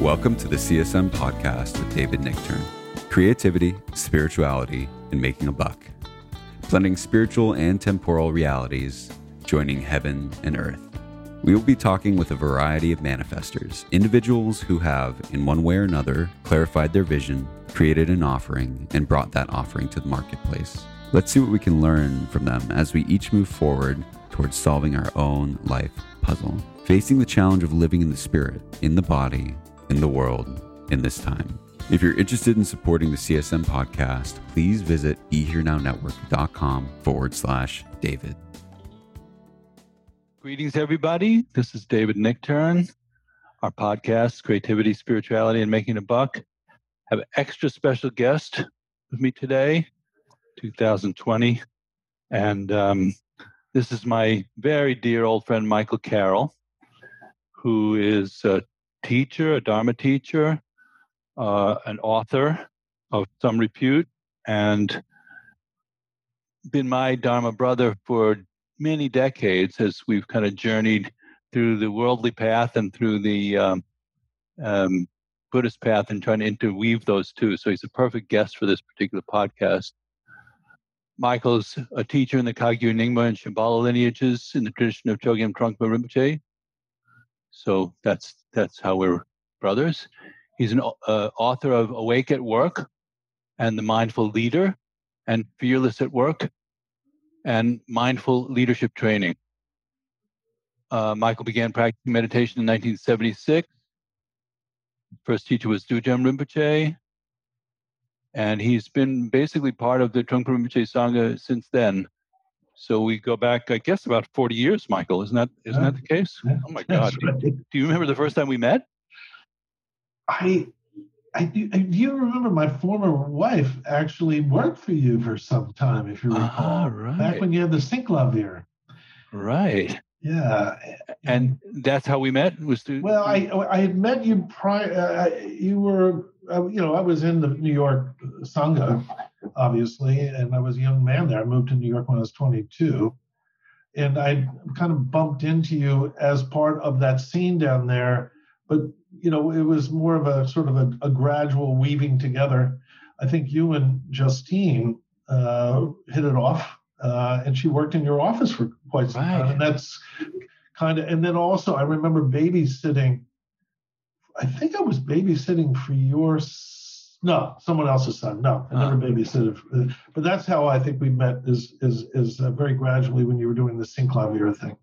Welcome to the CSM podcast with David Nichtern Creativity, spirituality, and making a buck. Blending spiritual and temporal realities, joining heaven and earth. We will be talking with a variety of manifestors, individuals who have, in one way or another, clarified their vision, created an offering, and brought that offering to the marketplace. Let's see what we can learn from them as we each move forward towards solving our own life puzzle, facing the challenge of living in the spirit, in the body, in the world in this time. If you're interested in supporting the CSM podcast, please visit BeHereNowNetwork.com forward slash David. Greetings, everybody. This is David Nichtern. Our podcast, Creativity, Spirituality, and Making a Buck. Have an extra special guest with me today, 2020. And um, this is my very dear old friend, Michael Carroll, who is a teacher, a Dharma teacher, uh, an author of some repute, and been my Dharma brother for many decades as we've kind of journeyed through the worldly path and through the um, um, Buddhist path and trying to interweave those two. So he's a perfect guest for this particular podcast. Michael's a teacher in the Kagyu Nyingma and Shambhala lineages in the tradition of Chogyam Trungpa Rinpoche. So that's that's how we're brothers. He's an uh, author of Awake at Work and The Mindful Leader and Fearless at Work and Mindful Leadership Training. Uh, Michael began practicing meditation in 1976. First teacher was Dudjom Rinpoche, and he's been basically part of the Trungpa Rinpoche Sangha since then. So we go back, I guess, about 40 years, Michael. Isn't that isn't that the case? Oh my God! Right. Do, do you remember the first time we met? I I do, I do remember my former wife actually worked for you for some time, if you recall. Ah, right. Back when you had the Synclavier. Right. Yeah. And that's how we met. Was through. Well, I I had met you prior. Uh, you were, uh, you know, I was in the New York Sangha, obviously, and I was a young man there. I moved to New York when I was 22, and I kind of bumped into you as part of that scene down there. But you know, it was more of a sort of a, a gradual weaving together. I think you and Justine uh, hit it off, uh, and she worked in your office for quite some right. time. And that's kind of, and then also I remember babysitting. I think I was babysitting for your, no, someone else's son. No, I never uh-huh. babysitted. But that's how I think we met. Is is is uh, very gradually when you were doing the synclavier thing.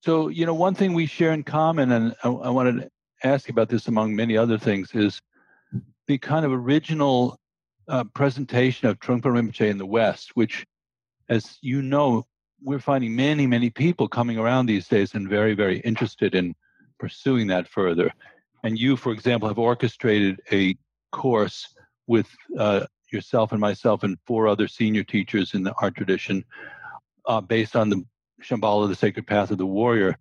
So you know, one thing we share in common, and I, I wanted to ask about this among many other things, is the kind of original uh, presentation of Trungpa Rinpoche in the West, which, as you know, we're finding many, many people coming around these days and very, very interested in pursuing that further. And you, for example, have orchestrated a course with uh, yourself and myself and four other senior teachers in the art tradition uh, based on the Shambhala, The Sacred Path of the Warrior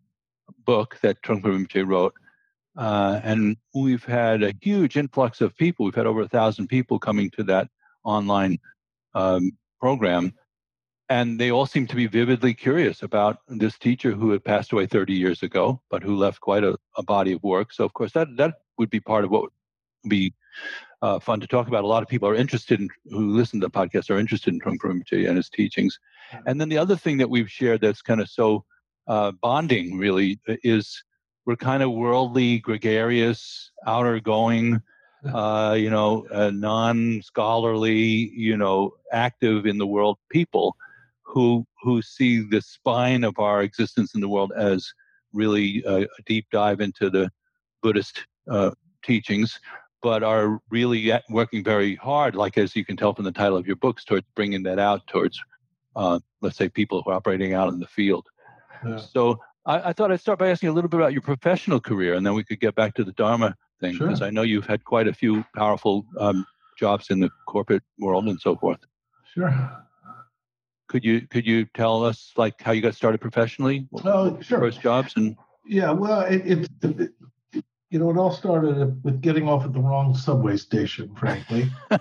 book that Trungpa Rinpoche wrote. Uh, and we've had a huge influx of people. We've had over a thousand people coming to that online um, program. And they all seem to be vividly curious about this teacher who had passed away 30 years ago, but who left quite a, a body of work. So, of course, that, that would be part of what would be uh, fun to talk about. A lot of people are interested in, who listen to the podcast, are interested in Trungpa Rinpoche and his teachings. And then the other thing that we've shared that's kind of so uh, bonding really is we're kind of worldly, gregarious, outer going, uh, you know, uh, non scholarly, you know, active in the world people who who see the spine of our existence in the world as really a, a deep dive into the Buddhist uh, teachings, but are really working very hard, like as you can tell from the title of your books, towards bringing that out towards, uh, let's say, people who are operating out in the field. Yeah. So I, I, thought I'd start by asking a little bit about your professional career, and then we could get back to the Dharma thing, because sure. I know you've had quite a few powerful um, jobs in the corporate world and so forth. Sure. Could you could you tell us like how you got started professionally? Oh, sure. First jobs and yeah, well, it, it, it, you know, it all started with getting off at the wrong subway station. Frankly,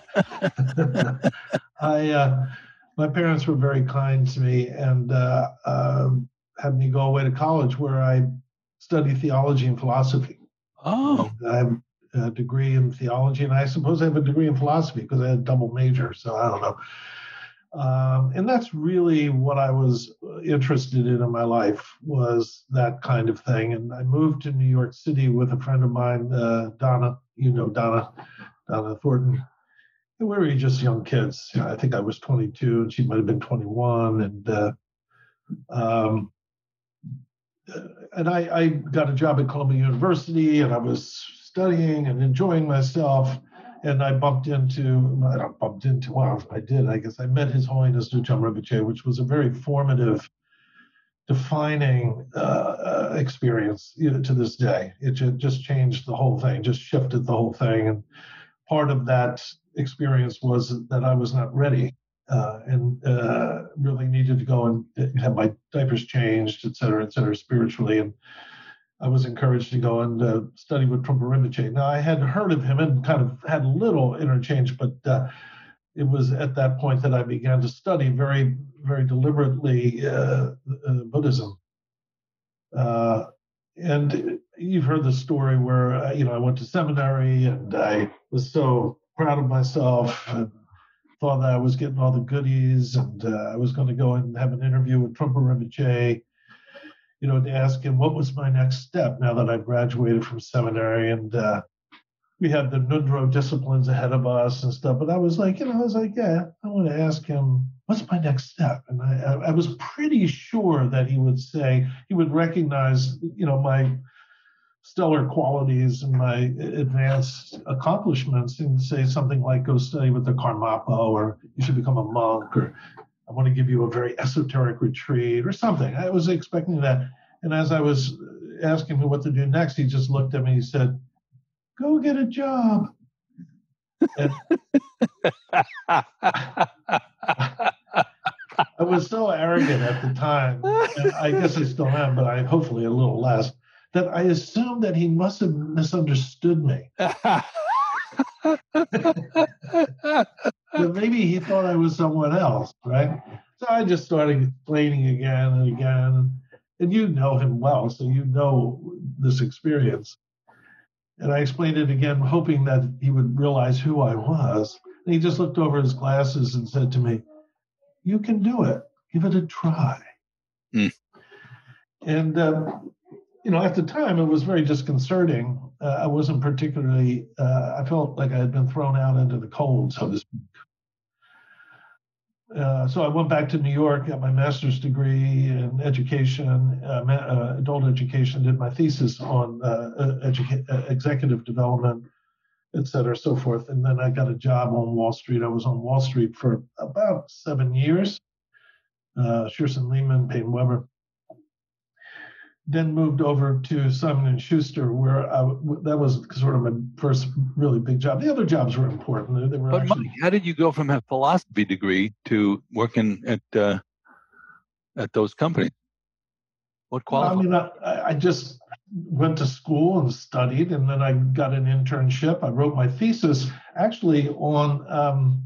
I uh, my parents were very kind to me and uh, uh, had me go away to college where I studied theology and philosophy. Oh, I have a degree in theology, and I suppose I have a degree in philosophy because I had a double major. So I don't know. Um, and that's really what I was interested in in my life was that kind of thing. And I moved to New York City with a friend of mine, uh, Donna. You know Donna, Donna Thornton. And we were just young kids. You know, I think I was 22, and she might have been 21. And uh, um, and I, I got a job at Columbia University, and I was studying and enjoying myself and I bumped into, I don't bumped into, well, I did, I guess I met His Holiness Dudjom Rinpoche, which was a very formative, defining uh, uh, experience you know, to this day. It just changed the whole thing, just shifted the whole thing. And part of that experience was that I was not ready uh, and uh, really needed to go and have my diapers changed, et cetera, et cetera, spiritually. And I was encouraged to go and uh, study with Trungpa Rinpoche. Now, I had heard of him and kind of had little interchange, but uh, it was at that point that I began to study very, very deliberately uh, uh Buddhism. Uh, and you've heard the story where, uh, you know, I went to seminary and I was so proud of myself and thought that I was getting all the goodies and I was going to go and have an interview with Trungpa Rinpoche you know, to ask him what was my next step now that I've graduated from seminary and uh, we had the Ngondro disciplines ahead of us and stuff. But I was like, you know, I was like, yeah, I want to ask him what's my next step, and I, I was pretty sure that he would say he would recognize, you know, my stellar qualities and my advanced accomplishments and say something like go study with the Karmapa or you should become a monk or I want to give you a very esoteric retreat or something. I was expecting that. And as I was asking him what to do next, he just looked at me and he said, Go get a job. I was so arrogant at the time, I guess I still am, but I hopefully a little less, that I assumed that he must have misunderstood me. maybe he thought I was someone else, right? So I just started explaining again and again. And you know him well, so you know this experience. And I explained it again, hoping that he would realize who I was. And he just looked over his glasses and said to me, You can do it. Give it a try. Mm. And, um, you know, at the time, it was very disconcerting. Uh, I wasn't particularly, uh, I felt like I had been thrown out into the cold, so to speak. Uh, so I went back to New York, got my master's degree in education, uh, uh, adult education, did my thesis on uh, educa- executive development, et cetera, so forth. And then I got a job on Wall Street. I was on Wall Street for about seven years. Shearson Lehman, Paine-Webber then moved over to Simon and Schuster, where I, that was sort of my first really big job. The other jobs were important. They were but actually, Mike, how did you go from a philosophy degree to working at uh, at those companies? What qualified? I mean, I, I, just went to school and studied, and then I got an internship. I wrote my thesis actually on. Um,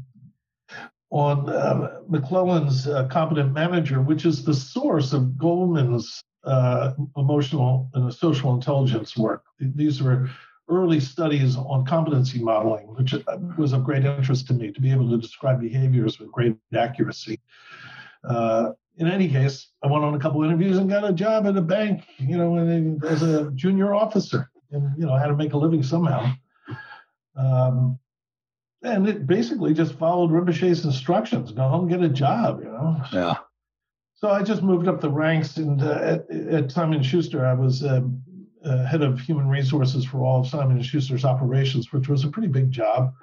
on uh, McClelland's uh, competent manager, which is the source of Goleman's uh, emotional and social intelligence work. These were early studies on competency modeling, which was of great interest to me to be able to describe behaviors with great accuracy. Uh, in any case, I went on a couple interviews and got a job at a bank, you know, as a junior officer, and you know, I had to make a living somehow. Um, and it basically just followed Rinpoche's instructions: go home, get a job, you know. Yeah. So I just moved up the ranks, and uh, at, at, Simon Schuster, I was uh, uh, head of human resources for all of Simon Schuster's operations, which was a pretty big job.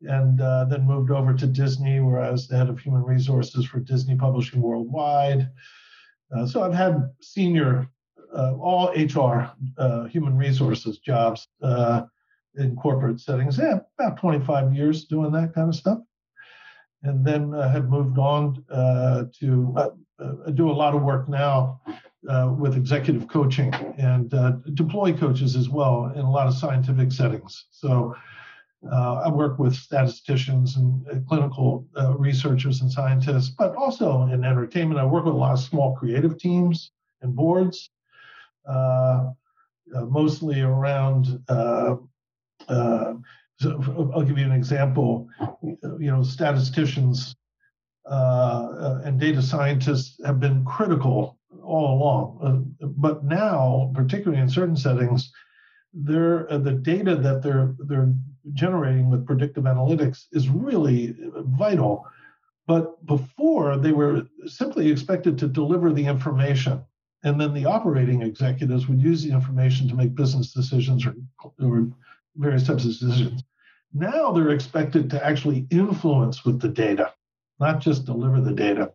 And uh, then moved over to Disney, where I was the head of human resources for Disney Publishing Worldwide. Uh, so I've had senior, uh, all HR, human resources jobs in corporate settings. Yeah, about 25 years doing that kind of stuff and then uh, have moved on uh, to uh, uh, do a lot of work now uh, with executive coaching and uh, deploy coaches as well in a lot of scientific settings. So I work with statisticians and clinical researchers and scientists, but also in entertainment. I work with a lot of small creative teams and boards, mostly around. So I'll give you an example. You know, statisticians uh, and data scientists have been critical all along, uh, but now, particularly in certain settings, they're, uh, the data that they're they're generating with predictive analytics is really vital. But before, they were simply expected to deliver the information, and then the operating executives would use the information to make business decisions or, or various types of decisions. Now they're expected to actually influence with the data, not just deliver the data.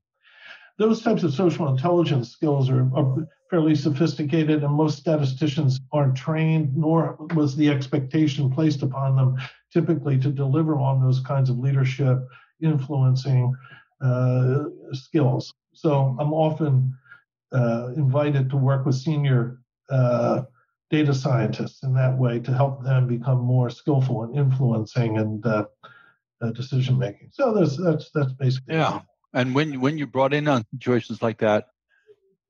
Those types of social intelligence skills are, are fairly sophisticated, and most statisticians aren't trained, nor was the expectation placed upon them typically to deliver on those kinds of leadership, influencing uh, skills. So I'm often uh, invited to work with senior uh, data scientists in that way to help them become more skillful in influencing and uh, decision making. So that's that's that's basically yeah. And when when you brought in on situations like that,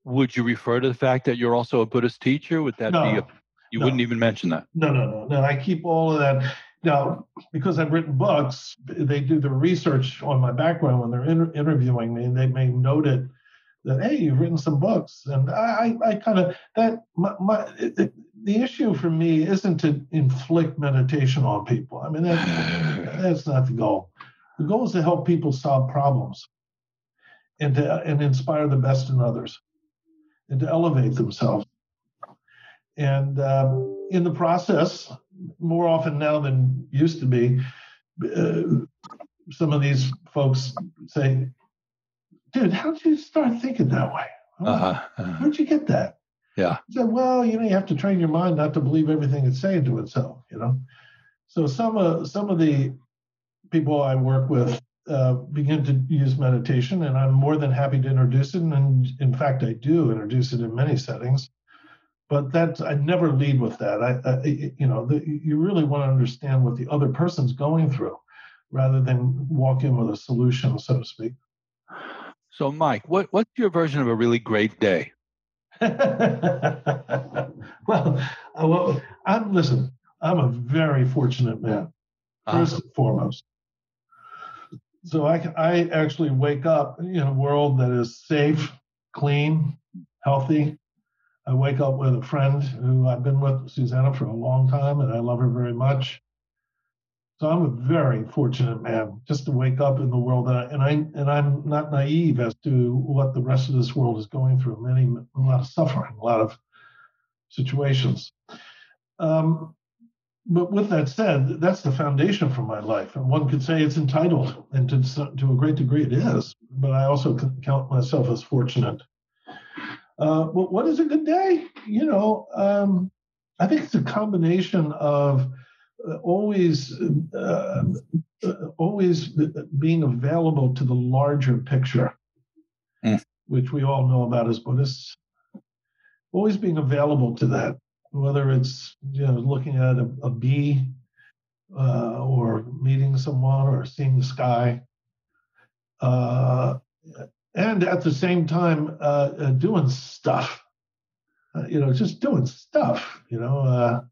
would you refer to the fact that you're also a Buddhist teacher? Would that no, be a, you no. wouldn't even mention that? No, no, no, no. I keep all of that. Now, because I've written books, they do the research on my background when they're inter- interviewing me, and they may note it that hey, you've written some books, and I, I, I kind of that my, my it, the issue for me isn't to inflict meditation on people. I mean, that, that's not the goal. The goal is to help people solve problems and to and inspire the best in others and to elevate themselves. And um, in the process, more often now than used to be, uh, some of these folks say, "Dude, how did you start thinking that way? Uh-huh. Uh-huh. Where'd you get that?" Yeah. He said, well, you know, you have to train your mind not to believe everything it's saying to itself, you know. So some of some of the people I work with uh, begin to use meditation, and I'm more than happy to introduce it. And in fact, I do introduce it in many settings. But that I never lead with that. I, I you know, the, you really want to understand what the other person's going through, rather than walk in with a solution, so to speak. So, Mike, what what's your version of a really great day? well, uh, well, I'm listen. I'm a very fortunate man, uh-huh. 1st and foremost. So I I actually wake up in a world that is safe, clean, healthy. I wake up with a friend who I've been with, Susanna, for a long time, and I love her very much. So I'm a very fortunate man just to wake up in the world, I, and I and I'm not naive as to what the rest of this world is going through. Many, a lot of suffering, a lot of situations. Um, but with that said, that's the foundation for my life, and one could say it's entitled, and to to a great degree it is. But I also count myself as fortunate. Uh, what is a good day? You know, um, I think it's a combination of always uh, uh, always being available to the larger picture, mm. which we all know about as Buddhists. Always being available to that, whether it's you know looking at a, a bee uh, or meeting someone or seeing the sky, uh, and at the same time uh, uh, doing stuff. you know, just doing stuff. You know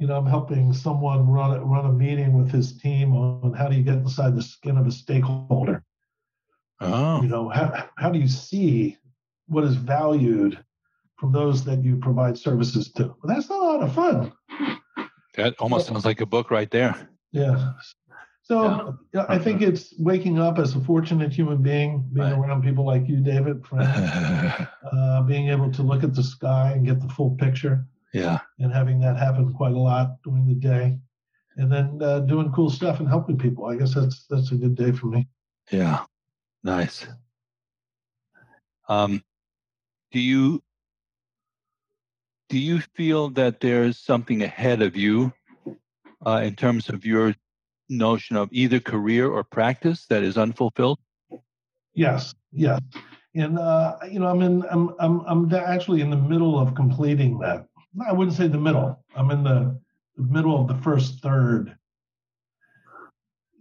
you know, I'm helping someone run run a meeting with his team on how do you get inside the skin of a stakeholder. Oh. You know, how, how do you see what is valued from those that you provide services to? Well, that's a lot of fun. That almost sounds like a book right there. Yeah. So yeah. I think it's waking up as a fortunate human being, being right. around people like you, David, friends, uh, being able to look at the sky and get the full picture. Yeah. And having that happen quite a lot during the day, and then uh, doing cool stuff and helping people. I guess that's that's a good day for me. Yeah. Nice. Um, do you do you feel that there's something ahead of you uh, in terms of your notion of either career or practice that is unfulfilled? Yes, yes, and uh, you know, I'm in, I'm, I'm, I'm actually in the middle of completing that. I wouldn't say the middle. I'm in the, middle of the first third,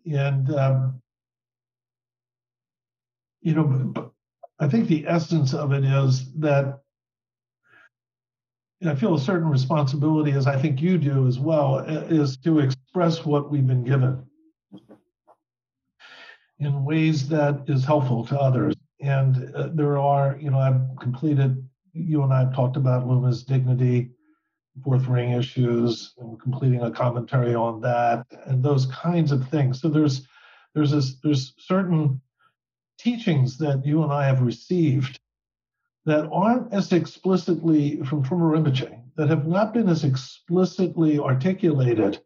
and um, you know, I think the essence of it is that I feel a certain responsibility, as I think you do as well, is to express what we've been given in ways that is helpful to others. And uh, there are, you know, I've completed, you and I have talked about Luma's dignity, fourth ring issues, and completing a commentary on that, and those kinds of things. So there's there's this, there's certain teachings that you and I have received that aren't as explicitly from Trungpa Rinpoche, that have not been as explicitly articulated,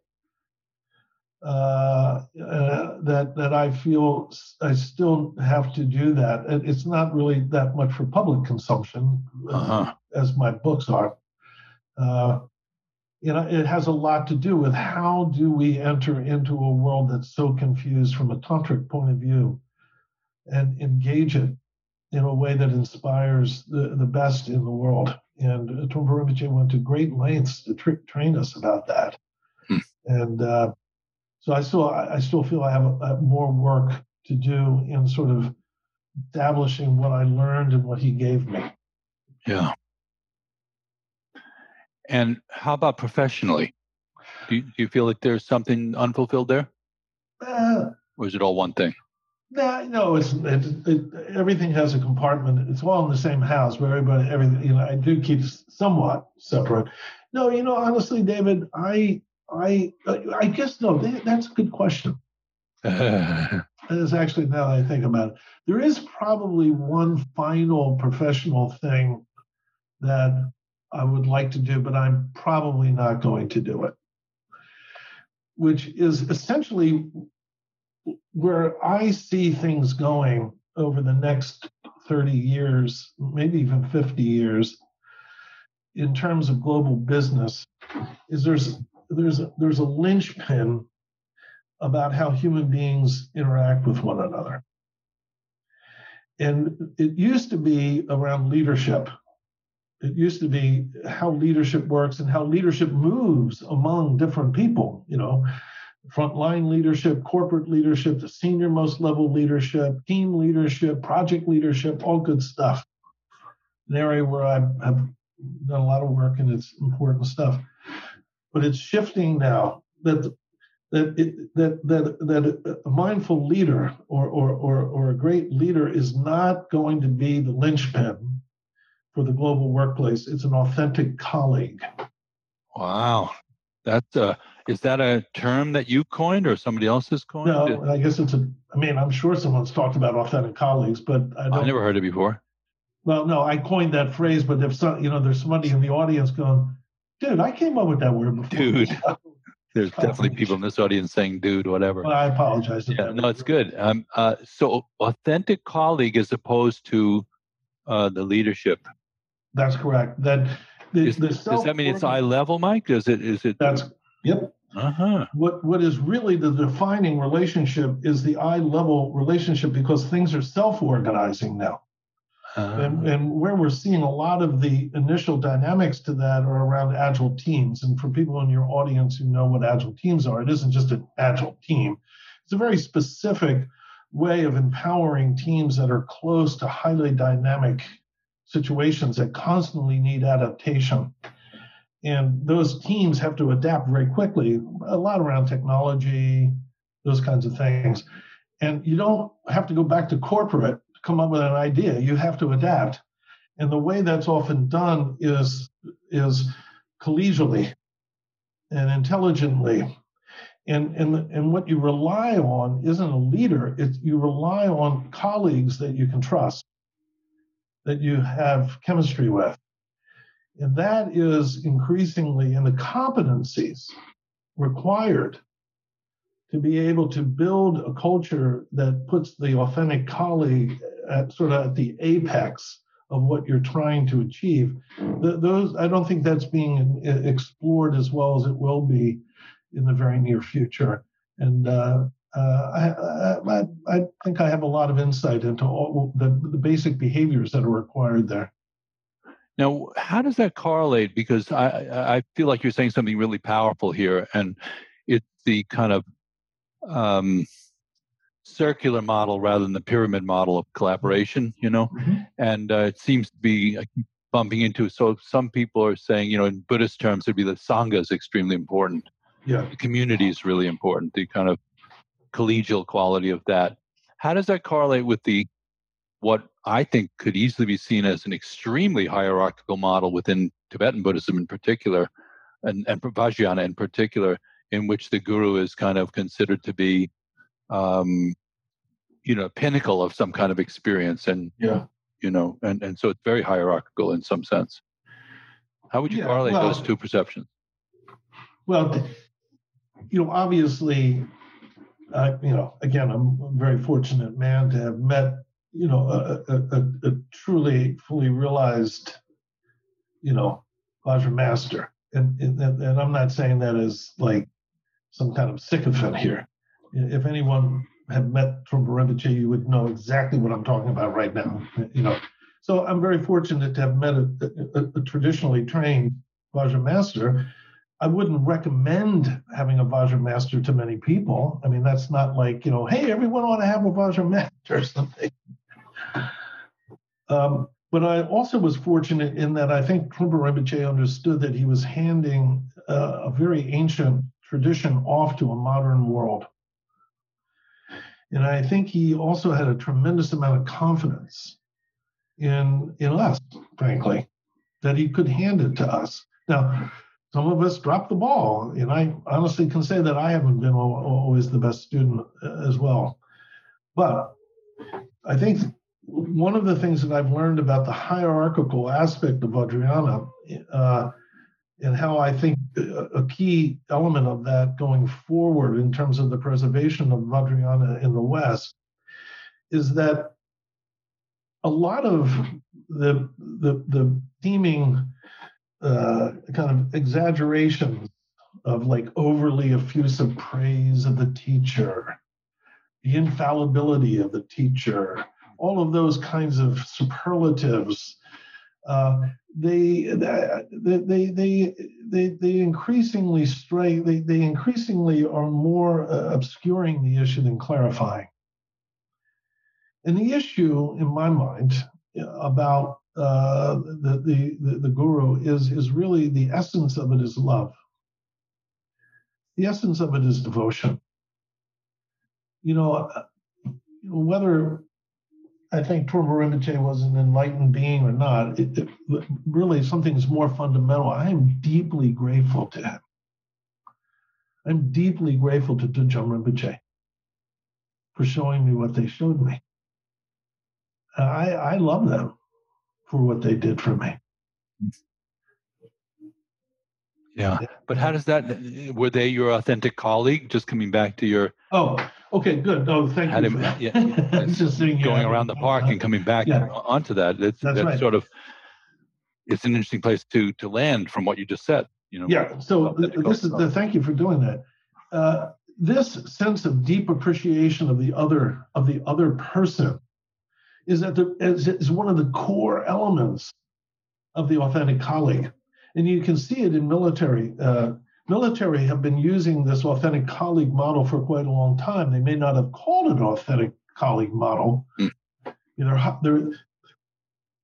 uh, uh, that that I feel I still have to do that. It's not really that much for public consumption, uh-huh. as my books are. Uh, you know, it has a lot to do with how do we enter into a world that's so confused from a tantric point of view, and engage it in a way that inspires the, the best in the world. And Trungpa Rinpoche went to great lengths to tra- train us about that. Hmm. And uh, so I still I still feel I have a, a more work to do in sort of establishing what I learned and what he gave me. Yeah. And how about professionally? Do you, do you feel like there's something unfulfilled there? Uh, or is it all one thing? No, no, it's it, it, everything has a compartment. It's all in the same house where everybody, everything. You know, I do keep somewhat separate. No, you know, honestly, David, I, I, I guess no. That's a good question. and It's actually now that I think about it, there is probably one final professional thing that I would like to do, but I'm probably not going to do it. Which is essentially where I see things going over the next 30 years, maybe even 50 years, in terms of global business, is there's there's a, there's a linchpin about how human beings interact with one another. And it used to be around leadership. It used to be how leadership works and how leadership moves among different people. You know, frontline leadership, corporate leadership, the senior most level leadership, team leadership, project leadership, all good stuff. An area where I have done a lot of work and it's important stuff. But it's shifting now that that it, that that that a mindful leader or, or or or a great leader is not going to be the linchpin for the global workplace. It's an authentic colleague. Wow, that's uh is that a term that you coined or somebody else has coined? No, I guess it's a. I mean, I'm sure someone's talked about authentic colleagues, but I, I never heard it before. Well, no, I coined that phrase, but if some, you know, there's somebody in the audience going, "Dude, I came up with that word before." Dude, there's definitely people in this audience saying "dude," whatever. Well, I apologize. Yeah, no, it's good. Um, uh, so authentic colleague as opposed to uh, the leadership. That's correct. That the, is, the does that mean it's eye level, Mike? Is it? Is it? That's Yep. Uh-huh. What what is really the defining relationship is the eye level relationship because things are self-organizing now. Uh-huh. And, and where we're seeing a lot of the initial dynamics to that are around agile teams. And for people in your audience who know what agile teams are, it isn't just an agile team. It's a very specific way of empowering teams that are close to highly dynamic situations that constantly need adaptation and those teams have to adapt very quickly a lot around technology those kinds of things and you don't have to go back to corporate to come up with an idea. You have to adapt. And the way that's often done is, is collegially and intelligently. And, and, and what you rely on isn't a leader, it's, you rely on colleagues that you can trust, that you have chemistry with. And that is increasingly in the competencies required to be able to build a culture that puts the authentic colleague at sort of at the apex of what you're trying to achieve. The, those I don't think that's being explored as well as it will be in the very near future. And uh, uh, I, I, I, think I have a lot of insight into all the, the basic behaviors that are required there. Now, how does that correlate? Because I, I feel like you're saying something really powerful here, and it's the kind of um, circular model rather than the pyramid model of collaboration, you know? Mm-hmm. And uh, it seems to be, I keep bumping into, so some people are saying, you know, in Buddhist terms, it'd be the Sangha is extremely important. Yeah. The community is really important, the kind of collegial quality of that. How does that correlate with the what I think could easily be seen as an extremely hierarchical model within Tibetan Buddhism in particular, and, and Vajrayana in particular, in which the guru is kind of considered to be, um, you know, pinnacle of some kind of experience, and yeah, you know, and and so it's very hierarchical in some sense. How would you yeah, correlate well, those two perceptions? Well, you know, obviously, uh, you know, again, I'm a very fortunate man to have met, you know, a, a, a truly fully realized, you know, Vajra master. And, and, and I'm not saying that as like some kind of sycophant here. If anyone had met Trungpa Rinpoche, you would know exactly what I'm talking about right now. You know, so I'm very fortunate to have met a, a, a traditionally trained Vajra master. I wouldn't recommend having a Vajra master to many people. I mean, that's not like, you know, hey, everyone ought to have a Vajra master or something. Um, but I also was fortunate in that I think Trungpa Rinpoche understood that he was handing uh, a very ancient tradition off to a modern world. And I think he also had a tremendous amount of confidence in, in us, frankly, that he could hand it to us. Now, some of us dropped the ball, and I honestly can say that I haven't been always the best student uh, as well. But I think one of the things that I've learned about the hierarchical aspect of Vajrayana uh, and how I think a key element of that going forward in terms of the preservation of Vajrayana in the West is that a lot of the the, the seeming uh, kind of exaggerations of like overly effusive praise of the teacher, the infallibility of the teacher, all of those kinds of superlatives uh, they, they, they, they, they increasingly stray, they, they increasingly are more uh, obscuring the issue than clarifying. And the issue, in my mind, about uh, the, the, the, the guru is, is really the essence of it is love. The essence of it is devotion. You know, uh, whether I think Trungpa Rinpoche was an enlightened being or not, it, it, really something's more fundamental. I am deeply grateful to him. I'm deeply grateful to Dudjom Rinpoche for showing me what they showed me. I, I love them for what they did for me. Yeah. But how does that, were they your authentic colleague? Just coming back to your. Oh, Okay, good. No, thank you. Him, yeah, just going around the park and coming back yeah. onto that. It's, that's, that's right. sort of it's an interesting place to to land from what you just said. You know. Yeah. So this is the thank you for doing that. Uh, this sense of deep appreciation of the other of the other person is that the is, is one of the core elements of the authentic colleague, and you can see it in military. Uh, military have been using this authentic colleague model for quite a long time. They may not have called it an authentic colleague model. Mm. You know, there,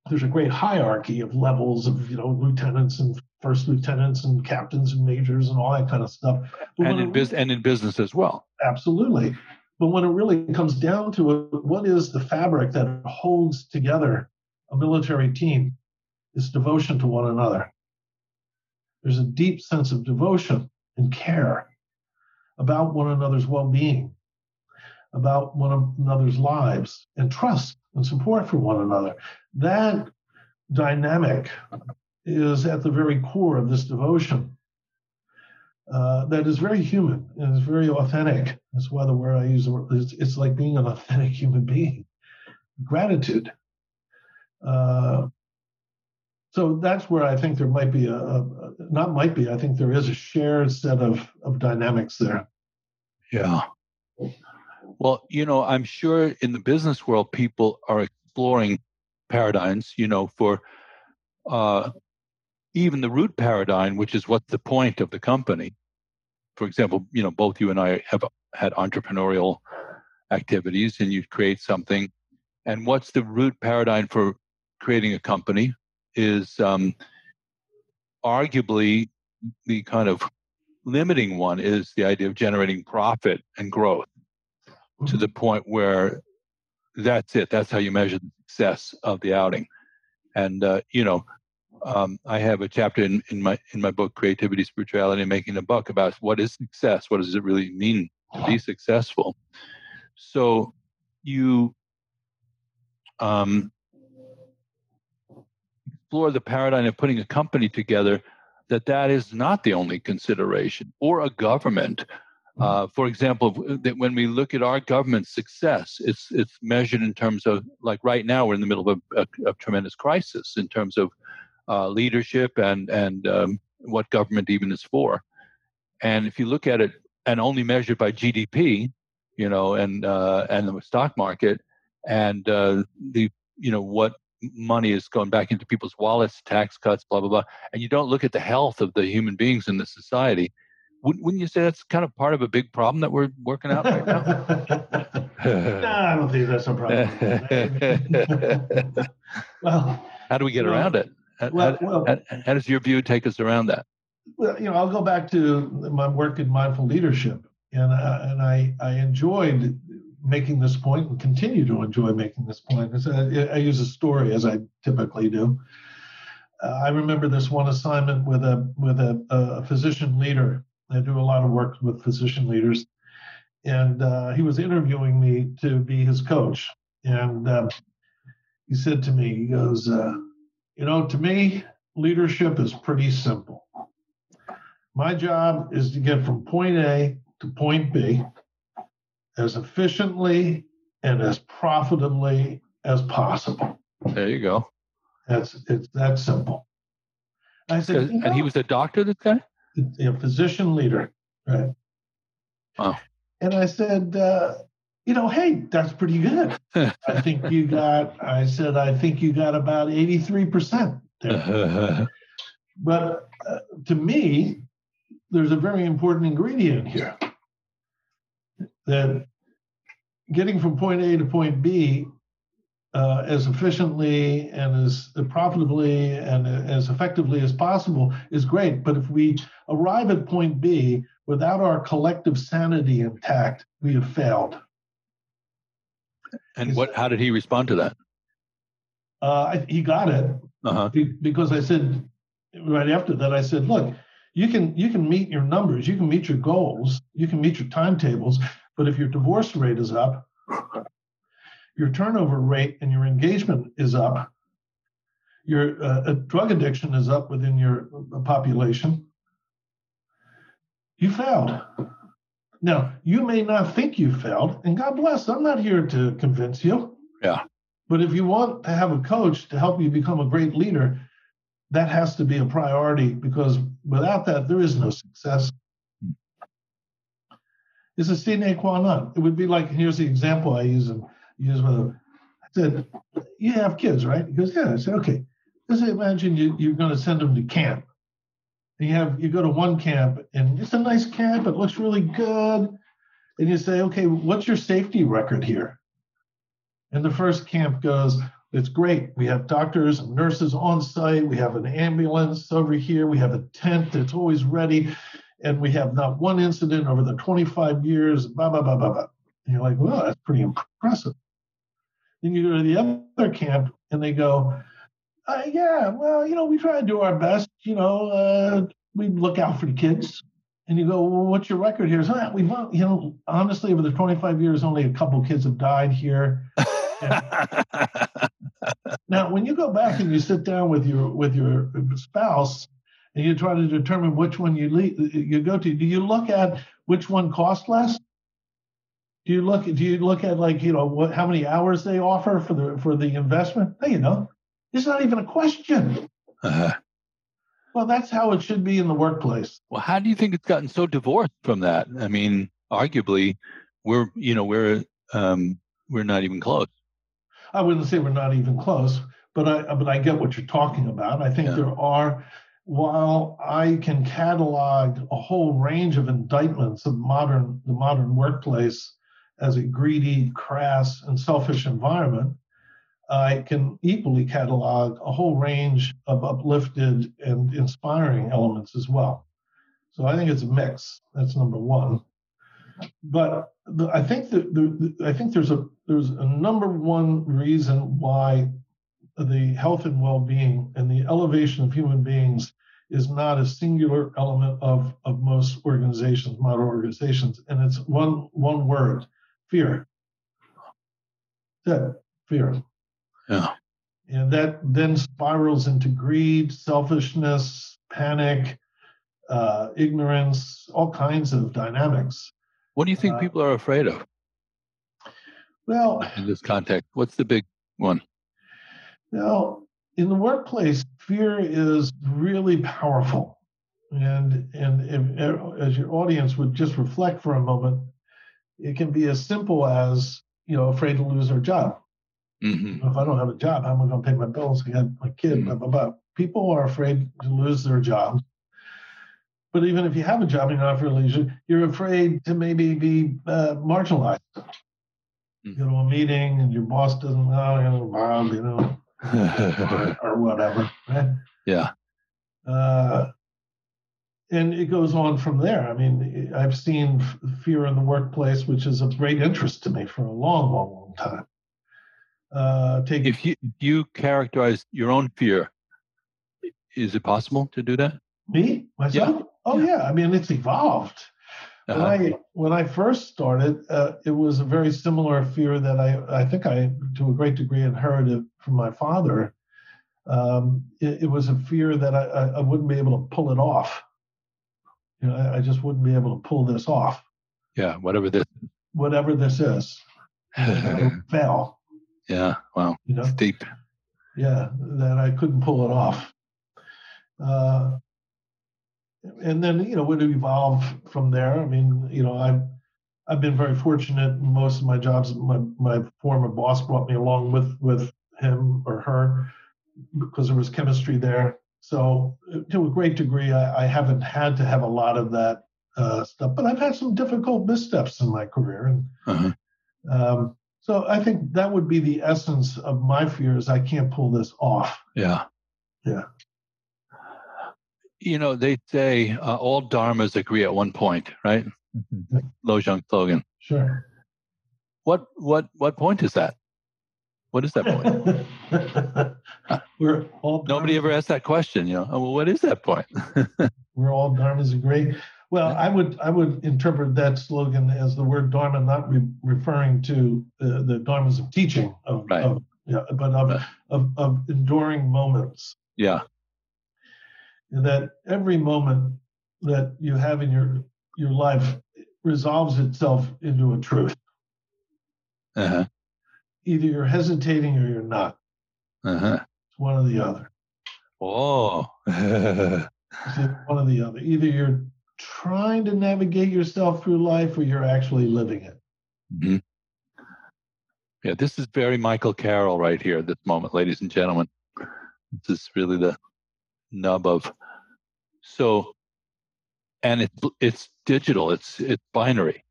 there's a great hierarchy of levels of you know lieutenants and first lieutenants and captains and majors and all that kind of stuff. But and in, and in business as well. Absolutely. But when it really comes down to it, what is the fabric that holds together a military team? It's devotion to one another. There's a deep sense of devotion and care about one another's well being, about one another's lives, and trust and support for one another. That dynamic is at the very core of this devotion. Uh, that is very human and is very authentic. That's why the word I use, it's, it's like being an authentic human being. Gratitude. Uh, so that's where I think there might be a, a, not might be, I think there is a shared set of, of dynamics there. Yeah. Well, you know, I'm sure in the business world, people are exploring paradigms, you know, for uh, even the root paradigm, which is what's the point of the company. For example, you know, both you and I have had entrepreneurial activities and you create something. And what's the root paradigm for creating a company is um, arguably the kind of limiting one is the idea of generating profit and growth to the point where that's it. That's how you measure the success of the outing. And uh, you know, um, I have a chapter in, in my in my book, Creativity, Spirituality, and Making a Buck, about what is success. What does it really mean to be successful? So you um, explore the paradigm of putting a company together. That that is not the only consideration, or a government uh, for example, that when we look at our government's success, it's it's measured in terms of like right now we're in the middle of a, a, a tremendous crisis in terms of uh, leadership and and um, what government even is for. And if you look at it and only measured by GDP, you know, and uh, and the stock market, and uh, the you know what money is going back into people's wallets, tax cuts, blah blah blah, and you don't look at the health of the human beings in the society wouldn't, wouldn't you say that's kind of part of a big problem that we're working out right now? no, I don't think that's a problem. well, how do we get well, around it? How, well, well, how, does your view take us around that? Well, you know, I'll go back to my work in mindful leadership, and uh, and I I enjoyed making this point and continue to enjoy making this point. I, I use a story as I typically do. Uh, I remember this one assignment with a with a, a physician leader I do a lot of work with physician leaders. And uh, he was interviewing me to be his coach. And uh, he said to me, he goes, uh, You know, to me, leadership is pretty simple. My job is to get from point A to point B as efficiently and as profitably as possible. There you go. That's it's that simple. I said, and he was a doctor, this guy A physician leader, right? Wow. And I said, uh, you know, hey, that's pretty good. I think you got, I said, I think you got about 83% there. but uh, to me, there's a very important ingredient here that getting from point A to point B uh, as efficiently and as profitably and as effectively as possible is great. But if we arrive at point B without our collective sanity intact, we have failed. And what? How did he respond to that? Uh, he got it uh-huh. because I said right after that. I said, "Look, you can you can meet your numbers, you can meet your goals, you can meet your timetables, but if your divorce rate is up, your turnover rate and your engagement is up. Your uh, drug addiction is up within your uh, population. You failed. Now, you may not think you failed, and God bless, I'm not here to convince you. Yeah. But if you want to have a coach to help you become a great leader, that has to be a priority because without that, there is no success. Hmm. It's a sine qua non. It would be like here's the example I use in use with I said, You have kids, right? He goes, Yeah. I said, Okay. Let's imagine you, you're going to send them to camp. You have you go to one camp and it's a nice camp, it looks really good. And you say, Okay, what's your safety record here? And the first camp goes, it's great. We have doctors and nurses on site. We have an ambulance over here. We have a tent that's always ready. And we have not one incident over the 25 years, blah, blah, blah, blah, blah. And you're like, well, that's pretty impressive. Then you go to the other camp and they go, uh, yeah, well, you know, we try to do our best. You know, uh, we look out for the kids. And you go, well, what's your record here? So ah, we've, you know, honestly, over the 25 years, only a couple kids have died here. now, when you go back and you sit down with your with your spouse and you try to determine which one you lead, you go to, do you look at which one costs less? Do you look? Do you look at like you know what how many hours they offer for the for the investment? Hey, you know, it's not even a question. Uh-huh. Well, that's how it should be in the workplace. Well, how do you think it's gotten so divorced from that? I mean, arguably, we're you know we're um, we're not even close. I wouldn't say we're not even close, but I but I get what you're talking about. I think yeah. there are while I can catalog a whole range of indictments of modern the modern workplace as a greedy, crass, and selfish environment, I can equally catalog a whole range of uplifted and inspiring elements as well. So I think it's a mix. That's number one. But the, I think that the, I think there's a there's a number one reason why the health and well-being and the elevation of human beings is not a singular element of, of most organizations, modern organizations, and it's one one word, fear. That fear. Yeah. And that then spirals into greed, selfishness, panic, uh, ignorance, all kinds of dynamics. What do you think uh, people are afraid of? Well, in this context, what's the big one? Well, in the workplace, fear is really powerful. And, and if, as your audience would just reflect for a moment, it can be as simple as you know afraid to lose their job. Mm-hmm. If I don't have a job, how am I going to pay my bills? I got my kid. Mm-hmm. Blah, blah, blah. People are afraid to lose their jobs. But even if you have a job and you're not for leisure, you're afraid to maybe be uh, marginalized. Mm-hmm. You know, a meeting and your boss doesn't know, you know, Bob, you know, or, or, whatever. Right? Yeah. Uh, and it goes on from there. I mean, I've seen fear in the workplace, which is of great interest to me for a long, long, long time. Uh, take if you you characterize your own fear, is it possible to do that? Me myself? Yeah. Oh yeah. yeah. I mean, it's evolved. Uh-huh. When I when I first started, uh, it was a very similar fear that I I think I to a great degree inherited from my father. Um, it, it, was a fear that I, I wouldn't be able to pull it off. You know, I, I just wouldn't be able to pull this off. Yeah, whatever this. Whatever this is, fail. Yeah, wow, you know, deep. Yeah, that I couldn't pull it off. Uh, and then you know, it evolve from there. I mean, you know, I've I've been very fortunate. Most of my jobs, my my former boss brought me along with with him or her because there was chemistry there. So to a great degree, I, I haven't had to have a lot of that uh, stuff, but I've had some difficult missteps in my career, and uh-huh. um, so I think that would be the essence of my fear is I can't pull this off. Yeah, yeah. You know, they say uh, all dharmas agree at one point, right? Mm-hmm. Lojong slogan. Sure. What what what point is that? What is that point? We're all nobody ever asked that question. You know, oh, well, what is that point? We're all dharmas agree. Well, I would I would interpret that slogan as the word dharma not re- referring to the, the dharmas of teaching of, right. of yeah, but of, of of enduring moments. Yeah. That every moment that you have in your your life resolves itself into a truth. Uh-huh. Either you're hesitating or you're not. Uh-huh. It's one or the other. Oh. one or the other. Either you're trying to navigate yourself through life or you're actually living it. Mm-hmm. Yeah, this is very Michael Carroll right here at this moment, ladies and gentlemen. This is really the nub of so and it's it's digital, it's it's binary.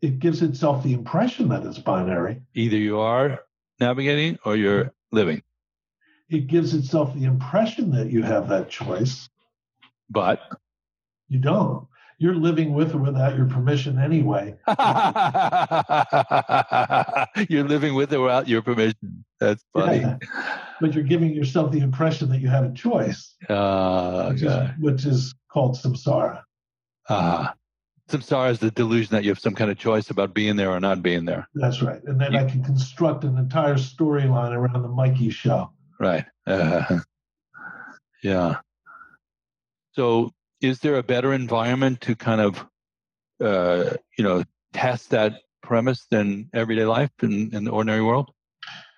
It gives itself the impression that it's binary. Either you are navigating or you're living. It gives itself the impression that you have that choice. But you don't. you're living with or without your permission anyway. you're living with or without your permission. That's funny. Yeah. But you're giving yourself the impression that you have a choice, uh, which, is, which, is, called samsara. Ah. Uh, samsara is the delusion that you have some kind of choice about being there or not being there. That's right. And then you, I can construct an entire storyline around the Mikey show. Right. Uh, yeah. So, is there a better environment to kind of, uh, you know, test that premise than everyday life in, in the ordinary world?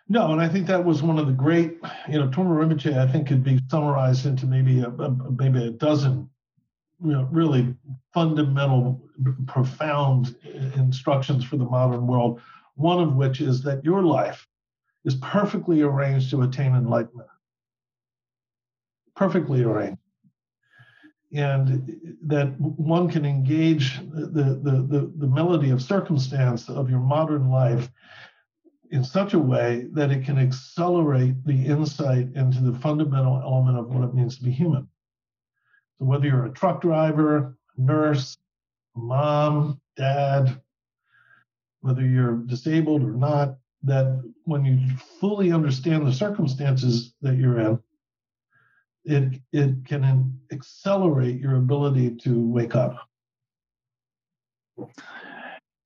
No, and I think that was one of the great, you know, Trungpa Rinpoche, I think could be summarized into maybe a, a maybe a dozen, you know, really fundamental, profound instructions for the modern world. One of which is that your life is perfectly arranged to attain enlightenment. Perfectly arranged and that one can engage the, the, the, the, melody of circumstance of your modern life in such a way that it can accelerate the insight into the fundamental element of what it means to be human. So, whether you're a truck driver, nurse, mom, dad, whether you're disabled or not, that when you fully understand the circumstances that you're in, it it can accelerate your ability to wake up.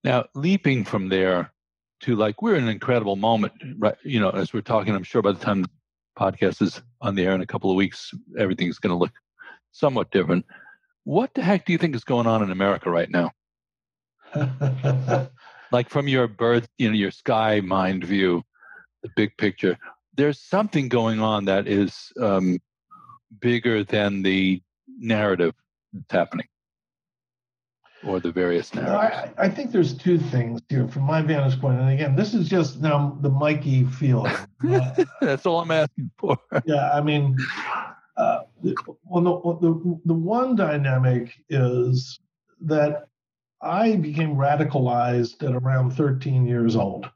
Now, leaping from there to like we're in an incredible moment, right? You know, as we're talking, I'm sure by the time the podcast is on the air in a couple of weeks, everything's going to look somewhat different. What the heck do you think is going on in America right now? like from your birth, you know, your sky mind view, the big picture. There's something going on that is um, bigger than the narrative that's happening or the various narratives? I, I, think there's two things here from my vantage point. And again, this is just now the Mikey feeling. Uh, that's all I'm asking for. yeah, I mean, uh, well, the, the, the one dynamic is that I became radicalized at around 13 years old.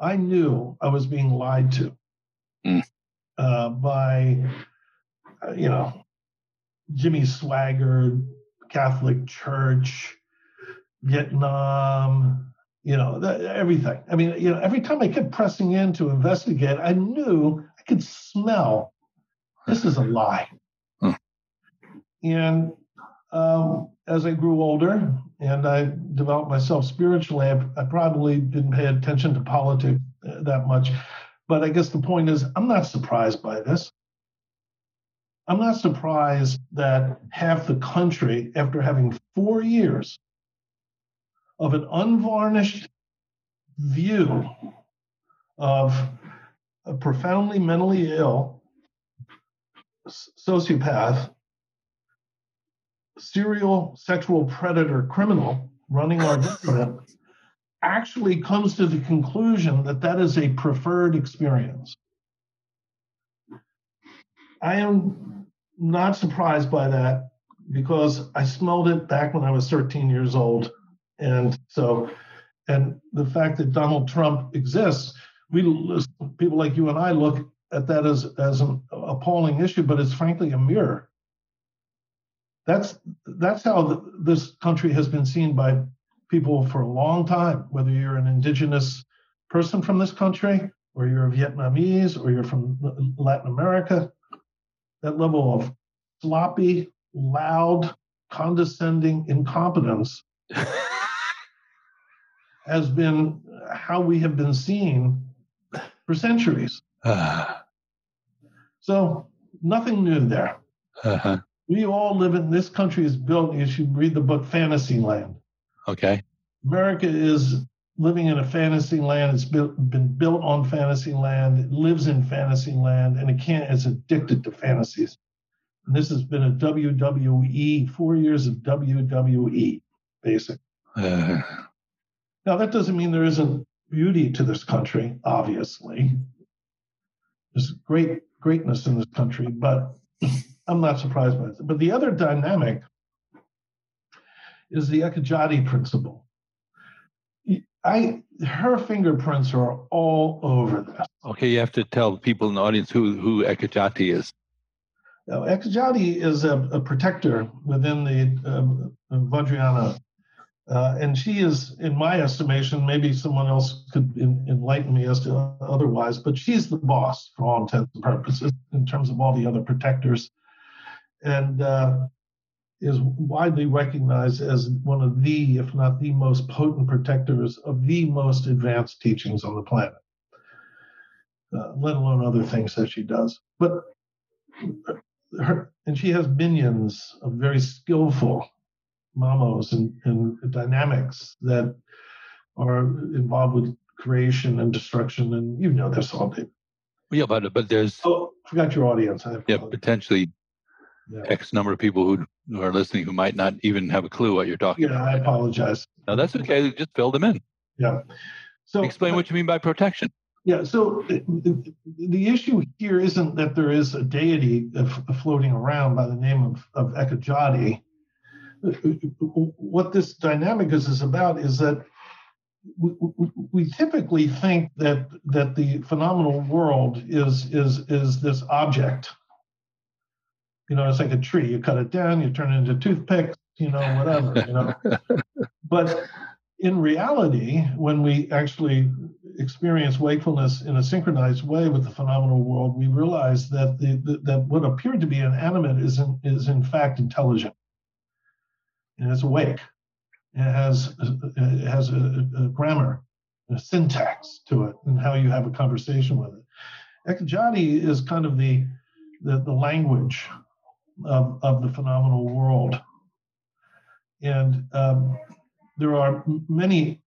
I knew I was being lied to mm. uh, by you know, Jimmy Swaggart, Catholic Church, Vietnam, you know, everything. I mean, you know, every time I kept pressing in to investigate, I knew I could smell this is a lie. Hmm. And um, as I grew older and I developed myself spiritually, I, I probably didn't pay attention to politics uh, that much. But I guess the point is, I'm not surprised by this. I'm not surprised that half the country, after having four years of an unvarnished view of a profoundly mentally ill sociopath, serial sexual predator criminal running our government, actually comes to the conclusion that that is a preferred experience. I am not surprised by that because I smelled it back when I was 13 years old. And so, and the fact that Donald Trump exists, we people like you and I look at that as as an appalling issue, but it's frankly a mirror. That's that's how this country has been seen by people for a long time. Whether you're an indigenous person from this country, or you're Vietnamese, or you're from Latin America, that level of sloppy, loud, condescending incompetence has been how we have been seen for centuries. so nothing new there. Uh-huh. We all live in this country is built. You should read the book Fantasyland. Okay. America is living in a fantasy land. It's built, been built on fantasy land. It lives in fantasy land, and it can't. It's addicted to fantasies. And this has been a WWE, four years of WWE, basically. Uh. Now, that doesn't mean there isn't beauty to this country, obviously. There's great greatness in this country, but I'm not surprised by it. But the other dynamic is the Ekajati principle. I her fingerprints are all over this. Okay, you have to tell people in the audience who who Ekajati is. Now, Ekajati is a, a, protector within the um, Vajrayana uh, and she is, in my estimation, maybe someone else could in, enlighten me as to otherwise, but she's the boss for all intents and purposes in terms of all the other protectors, and uh, is widely recognized as one of the, if not the most potent protectors of the most advanced teachings on the planet, uh, let alone other things that she does. But her, and she has minions of very skillful mamos and, and dynamics that are involved with creation and destruction. And you know this all, Dave. Yeah, but but there's oh, forgot your audience. yeah, potentially yeah. X number of people who, who are listening who might not even have a clue what you're talking yeah, about. I apologize. No, that's okay. Just fill them in. Yeah. So explain what you mean by protection. Yeah. So the, the issue here isn't that there is a deity floating around by the name of, of Ekajati what this dynamic is, is about is that we, we, typically think that that the phenomenal world is is is this object. You know, it's like a tree. You cut it down, you turn it into toothpicks, you know, whatever. You know, but in reality, when we actually experience wakefulness in a synchronized way with the phenomenal world, we realize that the, the that what appeared to be inanimate is in, is in fact intelligent and it's awake. It has it has a, a grammar, a syntax to it, and how you have a conversation with it. Ekajati is kind of the the, the language of, of the phenomenal world. And um, there are many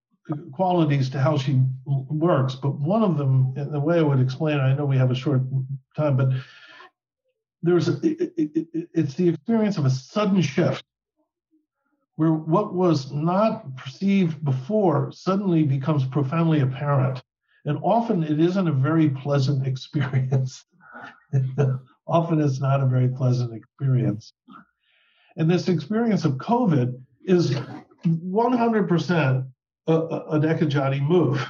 qualities to how she works, but one of them, the way I would explain, I know we have a short time, but there's a, it, it, it's the experience of a sudden shift where what was not perceived before suddenly becomes profoundly apparent. And often it isn't a very pleasant experience. Often it's not a very pleasant experience. And this experience of COVID is 100% a, a Ekajati move.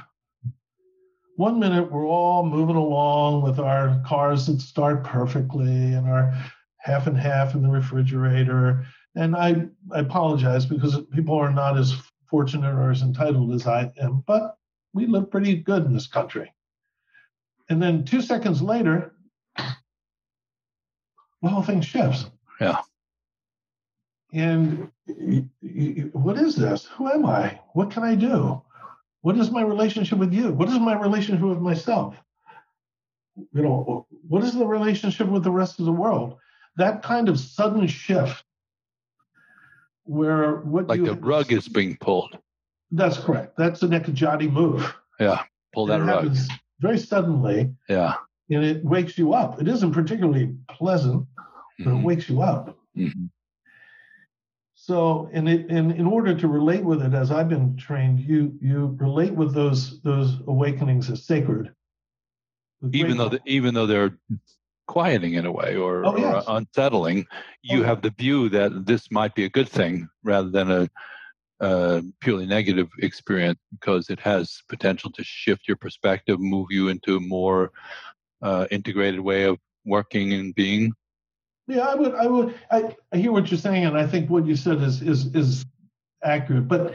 One minute we're all moving along with our cars that start perfectly and our half and half in the refrigerator and I, I apologize because people are not as fortunate or as entitled as I am, but we live pretty good in this country. And then two seconds later, the whole thing shifts. Yeah. And what is this? Who am I? What can I do? What is my relationship with you? What is my relationship with myself? You know, what is the relationship with the rest of the world? That kind of sudden shift where what like the rug is being pulled. That's correct. That's an Ekajati move. Yeah, pull that rug. Very suddenly. Yeah. And it wakes you up. It isn't particularly pleasant, but mm-hmm. it wakes you up. Mm-hmm. So, in it, in, in order to relate with it, as I've been trained, you you relate with those those awakenings as sacred. Even though the, even though they're quieting in a way or, oh, yes. or unsettling, you oh, have the view that this might be a good thing rather than a, a, purely negative experience because it has potential to shift your perspective, move you into more uh, integrated way of working and being. Yeah, I would. I would. I, I hear what you're saying, and I think what you said is is is accurate. But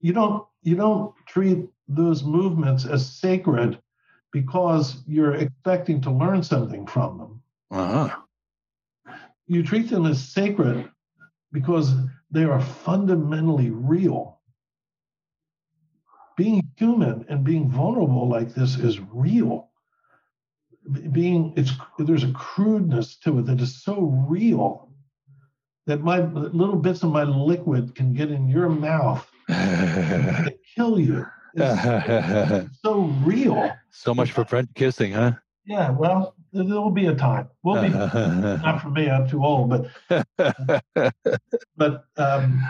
you don't you don't treat those movements as sacred because you're expecting to learn something from them. Uh-huh. You treat them as sacred because they are fundamentally real. Being human and being vulnerable like this is real. Being it's there's a crudeness to it that is so real that my little bits of my liquid can get in your mouth and kill you. It's so real. So much for French kissing, huh? Yeah, well, there will be a time. We'll be not for me. I'm too old, but but um,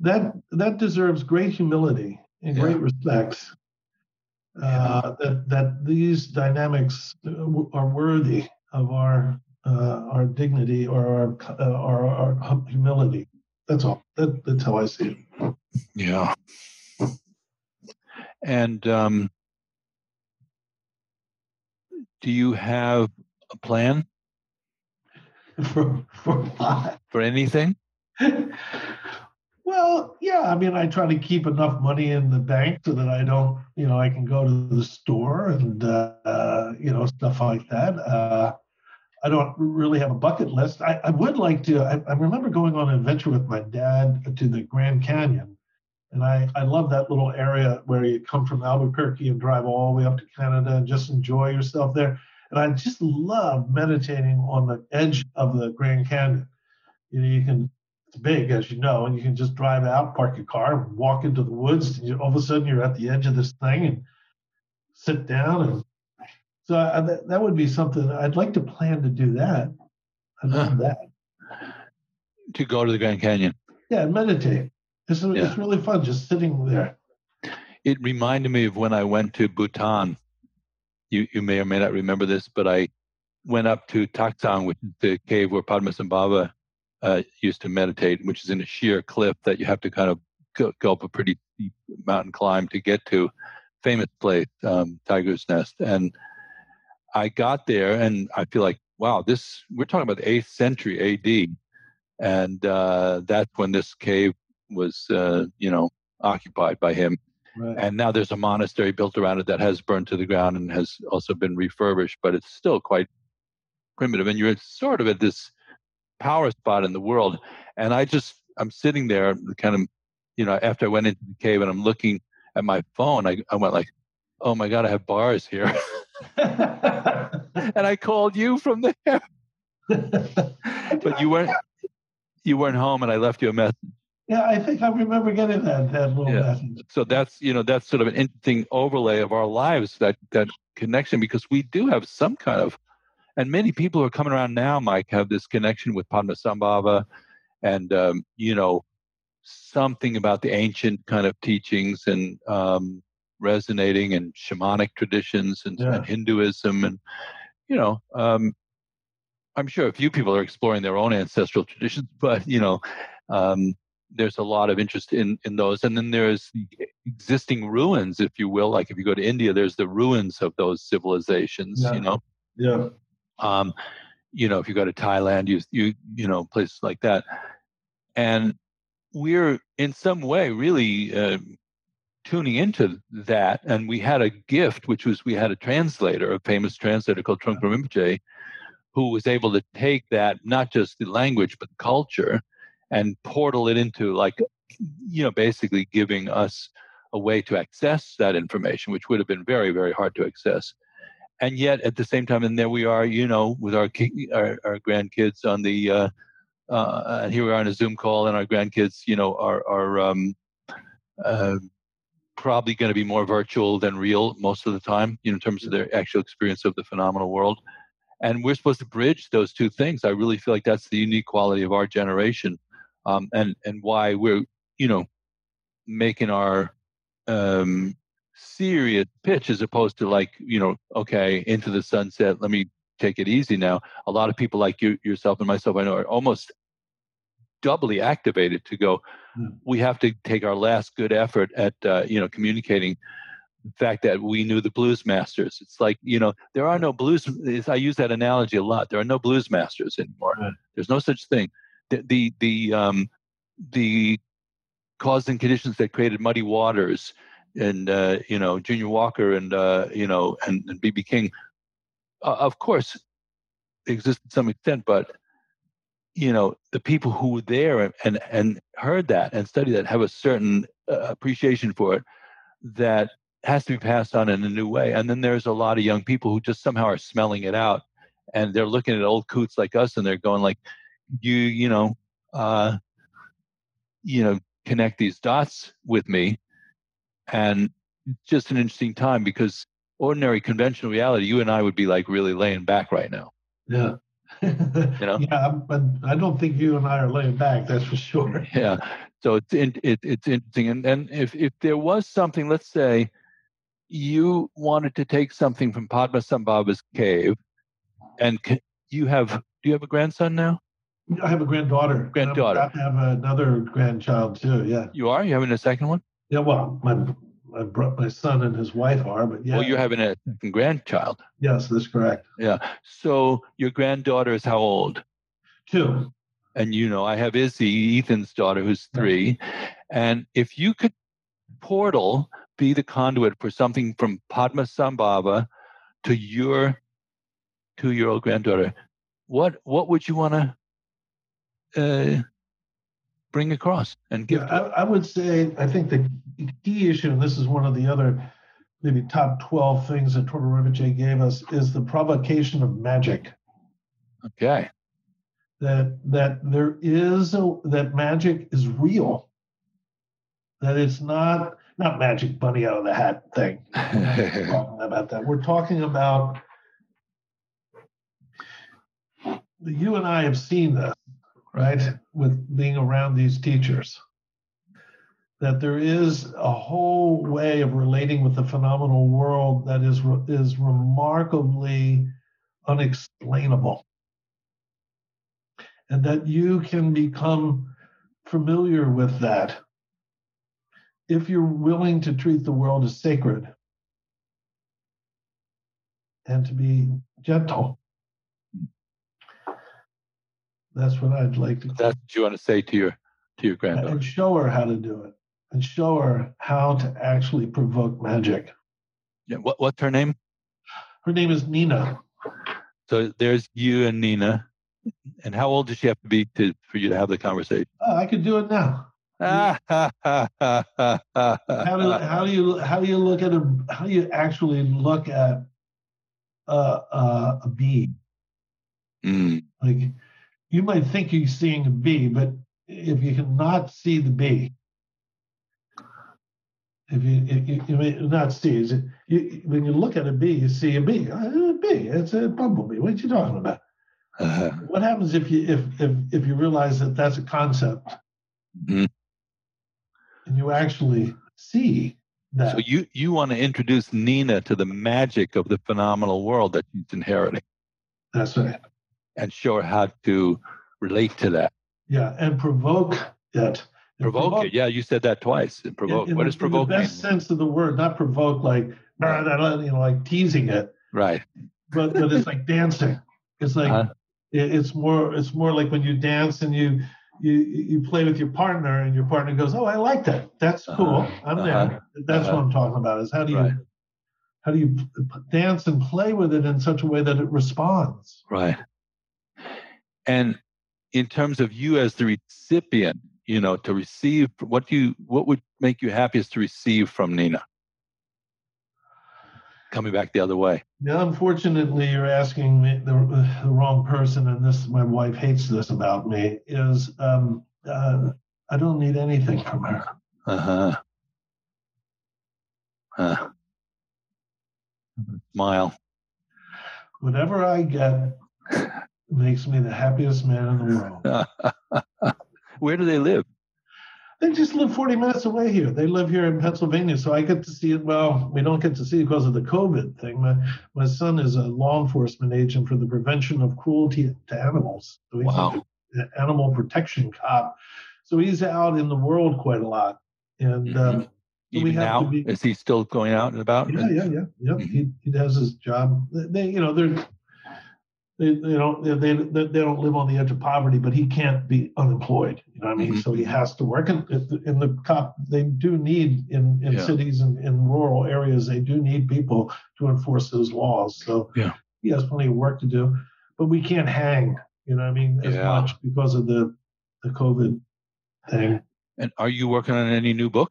that that deserves great humility and yeah. great respect. Uh, that that these dynamics are worthy of our uh, our dignity or our, uh, our, our humility. That's all. That, that's how I see it. Yeah. And um, do you have a plan? for for what? For anything? well, yeah. I mean, I try to keep enough money in the bank so that I don't, you know, I can go to the store and uh, you know stuff like that. Uh, I don't really have a bucket list. I, I would like to. I, I, remember going on an adventure with my dad to the Grand Canyon, and I, I love that little area where you come from Albuquerque and drive all the way up to Canada and just enjoy yourself there. And I just love meditating on the edge of the Grand Canyon. You know, you can big as you know, and you can just drive out, park your car, walk into the woods. And you, all of a sudden, you're at the edge of this thing and sit down and so I, that, that would be something I'd like to plan to do that. I love huh. that. To go to the Grand Canyon. Yeah, meditate. It's, yeah. it's really fun just sitting there. It reminded me of when I went to Bhutan. You you may or may not remember this, but I went up to Taktsang, which is the cave where Padmasambhava uh, used to meditate, which is in a sheer cliff that you have to kind of go, go up a pretty steep mountain climb to get to. Famous place, um, Tiger's Nest, and I got there and I feel like, wow, this, we're talking about the 8th century AD. And uh, that's when this cave was, uh, you know, occupied by him. Right. And now there's a monastery built around it that has burned to the ground and has also been refurbished, but it's still quite primitive. And you're sort of at this power spot in the world. And I just, I'm sitting there kind of, you know, after I went into the cave and I'm looking at my phone, I, I went like, oh my God, I have bars here. and I called you from there. but you weren't you weren't home and I left you a message. Yeah, I think I remember getting that that little yeah. message. So that's you know that's sort of an interesting overlay of our lives that that connection because we do have some kind of and many people who are coming around now, Mike, have this connection with Padmasambhava and um, you know something about the ancient kind of teachings and um, resonating and shamanic traditions and, yeah. and Hinduism and you know um, I'm sure a few people are exploring their own ancestral traditions, but you know um, there's a lot of interest in in those. And then there's the existing ruins, if you will. Like if you go to India, there's the ruins of those civilizations. Yeah. You know. Yeah. Um, you know, if you go to Thailand, you you you know places like that, and we're in some way really uh, tuning into that, and we had a gift, which was we had a translator, a famous translator called Trungpa Rinpoche, who was able to take that, not just the language, but the culture, and portal it into like, you know, basically giving us a way to access that information, which would have been very, very hard to access. And yet, at the same time, and there we are, you know, with our our, our grandkids on the, uh, uh, and here we are on a Zoom call, and our grandkids, you know, are are um, uh, probably going to be more virtual than real most of the time, you know, in terms of their actual experience of the phenomenal world. And we're supposed to bridge those two things. I really feel like that's the unique quality of our generation, um, and and why we're you know making our um, serious pitch as opposed to like you know okay into the sunset. Let me take it easy now. A lot of people like you yourself and myself, I know, are almost doubly activated to go hmm. we have to take our last good effort at uh, you know communicating the fact that we knew the blues masters it's like you know there are no blues i use that analogy a lot there are no blues masters anymore right. there's no such thing the the the, um, the cause and conditions that created muddy waters and uh, you know junior walker and uh, you know and, and bb king uh, of course exist to some extent but you know the people who were there and and heard that and studied that have a certain uh, appreciation for it that has to be passed on in a new way. And then there's a lot of young people who just somehow are smelling it out and they're looking at old coots like us and they're going like you you know uh you know connect these dots with me and it's just an interesting time because ordinary conventional reality you and i would be like really laying back right now yeah you know? yeah, but I don't think you and I are laying back. That's for sure. Yeah. So it's in, it, it's interesting, and and if if there was something, let's say, you wanted to take something from Padmasambhava's cave, and you have do you have a grandson now? I have a granddaughter. Granddaughter. I have another grandchild too. Yeah. You are? You having a second one? Yeah. Well, my my, my son and his wife are, but yeah. Well, you're having a grandchild. Yes, that's correct. Yeah. So your granddaughter is how old? Two. And you know, I have Izzy, Ethan's daughter, who's three. And if you could portal be the conduit for something from Padmasambhava to your two-year-old granddaughter, what what would you want to uh, bring across and give? Yeah, I, I, would say I think the key issue, and this is one of the other maybe top twelve things that Rinpoche gave us, is the provocation of magic. Okay. That that there is a, that magic is real. That it's not not magic bunny out of the hat thing. talking about that. We're talking about you and I have seen this, right, mm-hmm. with being around these teachers. That there is a whole way of relating with the phenomenal world that is is remarkably unexplainable, and that you can become familiar with that if you're willing to treat the world as sacred and to be gentle. That's what I'd like to. That's what you want to say to your to your granddaughter. And show her how to do it, and show her how to actually provoke magic. Yeah. What what's her name? Her name is Nina. So there's you and Nina. And how old does she have to be to for you to have the conversation? Oh, I could do it now. how do how do you how do you look at a how do you actually look at a a, a bee? Mm. Like you might think you're seeing a bee, but if you cannot see the bee, if you, if you, you may not see, it, you, when you look at a bee, you see a bee. Uh, a bee, it's a bumblebee. What are you talking about? Uh-huh. What happens if you if if if you realize that that's a concept, mm-hmm. and you actually see that? So you you want to introduce Nina to the magic of the phenomenal world that she's inheriting. That's right and show her how to relate to that. Yeah, and provoke it. Provoke, provoke, it. Yeah, you said that twice. And provoke. In, in what the, is provoke? In the best sense of the word, not provoke like you know, like teasing it. Right. But but it's like dancing. It's like uh-huh. it, it's more it's more like when you dance and you you you play with your partner and your partner goes, oh, I like that. That's uh-huh. cool. Uh-huh. I'm there. Uh-huh. That's what uh-huh. I'm talking about. Is how do you right. how do you dance and play with it in such a way that it responds? Right. And in terms of you as the recipient, you know, to receive what do you what would make you happiest to receive from Nina? Coming back the other way. Yeah, unfortunately, you're asking me the, the wrong person, and this my wife hates this about me. Is um, uh, I don't need anything from her. Uh huh. Uh. Smile. Whatever I get makes me the happiest man in the world. Where do they live? They just live 40 minutes away here. They live here in Pennsylvania, so I get to see it. Well, we don't get to see it because of the COVID thing. My, my son is a law enforcement agent for the prevention of cruelty to animals. So he's wow. an animal protection cop. So he's out in the world quite a lot. And mm-hmm. um, even now, be, is he still going out and about? Yeah, yeah, yeah. yeah. Mm-hmm. He, he does his job. They, you know, they're they, they don't they, they, they don't live on the edge of poverty, but he can't be unemployed. You know what I mean? Mm-hmm. So he has to work. And in the cop, they do need in, in yeah. cities and in rural areas, they do need people to enforce those laws. So yeah. he has plenty of work to do, but we can't hang. You know what I mean? As yeah. much because of the the COVID thing. And are you working on any new book?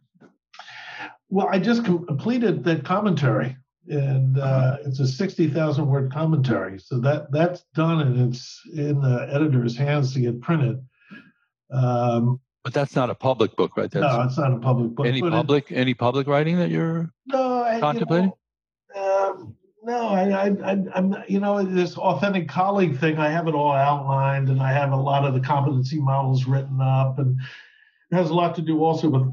Well, I just completed that commentary and uh, it's a 60,000 word commentary. So that that's done and it's in the editor's hands to get printed. Um, but that's not a public book, right? That's no, it's not a public book. Any public, it, any public writing that you're no, I, contemplating? You know, um, no, I, I, I, I'm, you know, this authentic colleague thing. I have it all outlined, and I have a lot of the competency models written up, and it has a lot to do also with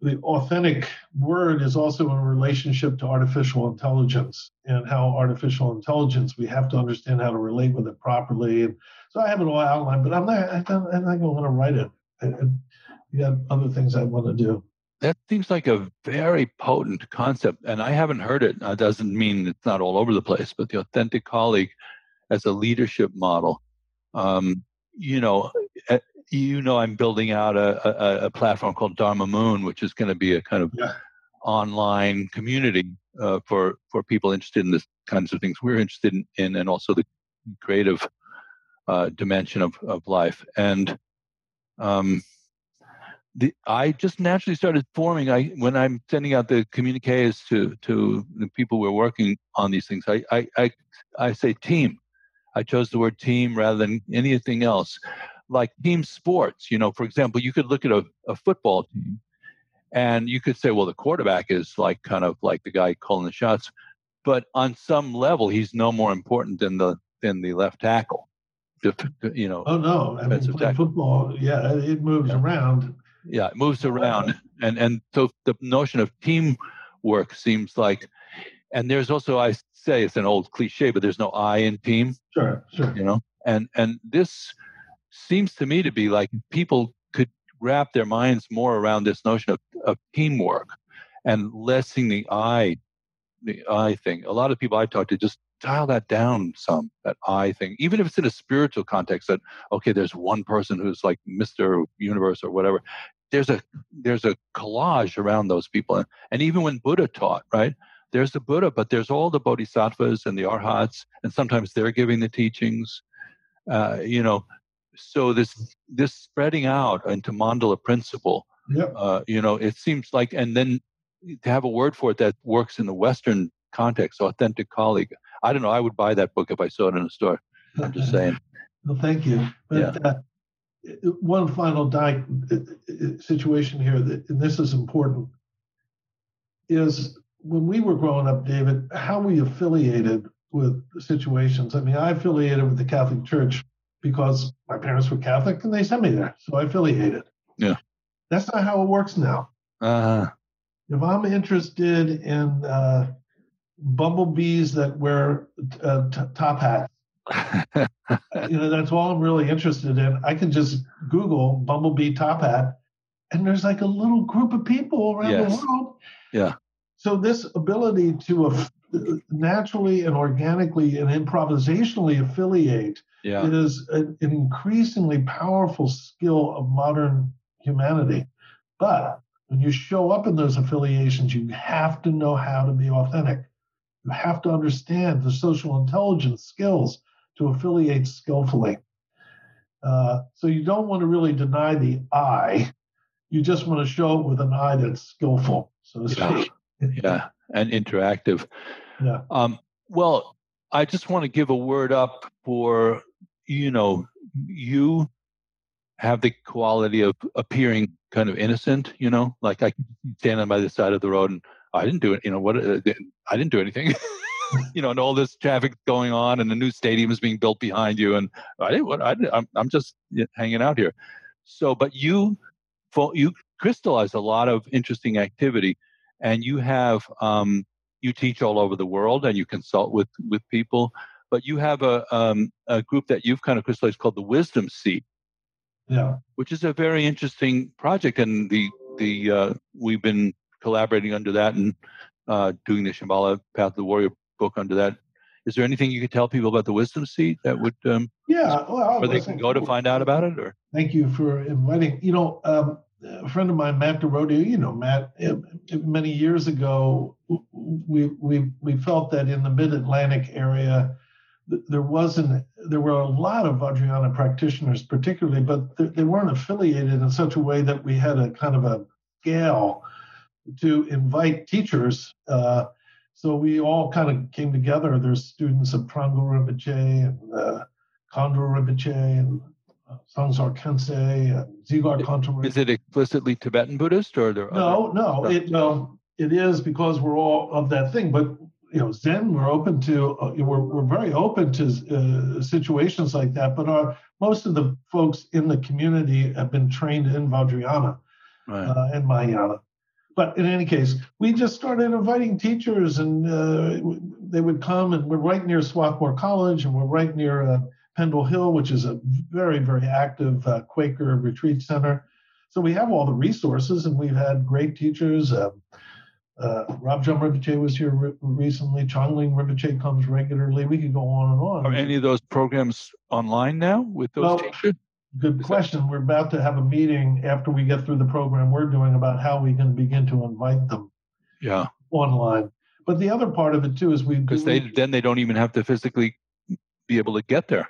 the authentic word is also in relationship to artificial intelligence and how artificial intelligence we have to understand how to relate with it properly. And so i have it all outlined but i'm not i'm not going to want to write it. I, I got other things i want to do. That seems like a very potent concept and i haven't heard it. That doesn't mean it's not all over the place but the authentic colleague as a leadership model um, you know, you know, I'm building out a, a, a platform called Dharma Moon, which is going to be a kind of Yeah. online community uh, for for people interested in this kinds of things we're interested in, in and also the creative uh, dimension of, of life. And um, the I just naturally started forming. I when I'm sending out the communiques to to the people we're working on these things, I I I, I say team. I chose the word team rather than anything else. Like team sports, you know, for example, you could look at a, a football team and you could say, well, the quarterback is like kind of like the guy calling the shots, but on some level, he's no more important than the than the left tackle. You know, Oh no, I mean football, yeah, it moves Yeah. around. yeah, it moves around, and and so the notion of teamwork seems like, and there's also I say it's an old cliche, but there's no I in team. Sure, sure. you know and and this seems to me to be like people could wrap their minds more around this notion of, of teamwork and lessing the i the i thing a lot of people i talk to just dial that down some that i thing even if it's in a spiritual context that okay there's one person who's like mr universe or whatever there's a there's a collage around those people and, and even when buddha taught right there's the Buddha, but there's all the bodhisattvas and the arhats, and sometimes they're giving the teachings. Uh, you know, so this this spreading out into mandala principle, Yep. uh, you know, it seems like, and then to have a word for it that works in the Western context, authentic colleague. I don't know. I would buy that book if I saw it in a store. I'm just saying. Well, thank you. But uh, one final di- uh, situation here, that, and this is important, is when we were growing up, David, how we affiliated with situations. I mean, I affiliated with the Catholic Church because my parents were Catholic and they sent me there, so I affiliated. Yeah. That's not how it works now. Uh, If I'm interested in uh, bumblebees that wear uh, t- top hats, you know, that's all I'm really interested in. I can just Google bumblebee top hat, and there's like a little group of people around Yes. the world. Yeah. So this ability to naturally and organically and improvisationally affiliate yeah. is an, an increasingly powerful skill of modern humanity. But when you show up in those affiliations, you have to know how to be authentic. You have to understand the social intelligence skills to affiliate skillfully. Uh, so you don't want to really deny the I. You just want to show it with an eye that's skillful, so to Yeah. speak. yeah, and interactive. Yeah. Um, well, I just want to give a word up for you know you have the quality of appearing kind of innocent. You know, like I could stand by the side of the road and I didn't do it. You know what? Uh, I didn't do anything. you know, and all this traffic going on, and the new stadium is being built behind you, and I didn't. What I I'm I'm just hanging out here. So, but you you crystallize a lot of interesting activity, and you have um, you teach all over the world, and you consult with with people. But you have a um, a group that you've kind of crystallized called the Wisdom Seat, Yeah. which is a very interesting project, and the the uh, we've been collaborating under that and uh, doing the Shambhala Path of the Warrior book under that. Is there anything you could tell people about the Wisdom Seat that would um, Yeah. Well, where they can go to find out about it? Or Thank you for inviting. You know, um, a friend of mine, Matt DeRodio, you know, Matt, uh, many years ago, we, we, we felt that in the mid Atlantic area, there wasn't, there were a lot of Vajrayana practitioners, particularly, but they weren't affiliated in such a way that we had a kind of a scale to invite teachers. Uh, so we all kind of came together. There's students of Trungpa Rinpoche and uh, Khandro Rinpoche and uh, Dzongsar Khyentse and Dzigar Kongtrul. is it explicitly Tibetan Buddhist, or are there No, no, it well, it is because we're all of that thing. But you know, Zen, we're open to, uh, we're we're very open to uh, situations like that. But our most of the folks in the community have been trained in Vajrayana Right. uh, and Mahayana. But in any case, we just started inviting teachers, and uh, they would come. And we're right near Swarthmore College, and we're right near uh, Pendle Hill, which is a very, very active uh, Quaker retreat center. So we have all the resources, and we've had great teachers. Um, uh, Dudjom Rinpoche was here re- recently. Chongling Rinpoche comes regularly. We could go on and on. Are any of those programs online now with those Well, teachers? good question. We're about to have a meeting after we get through the program we're doing about how we can begin to invite them Yeah, online. But the other part of it too is we because they then they don't even have to physically be able to get there.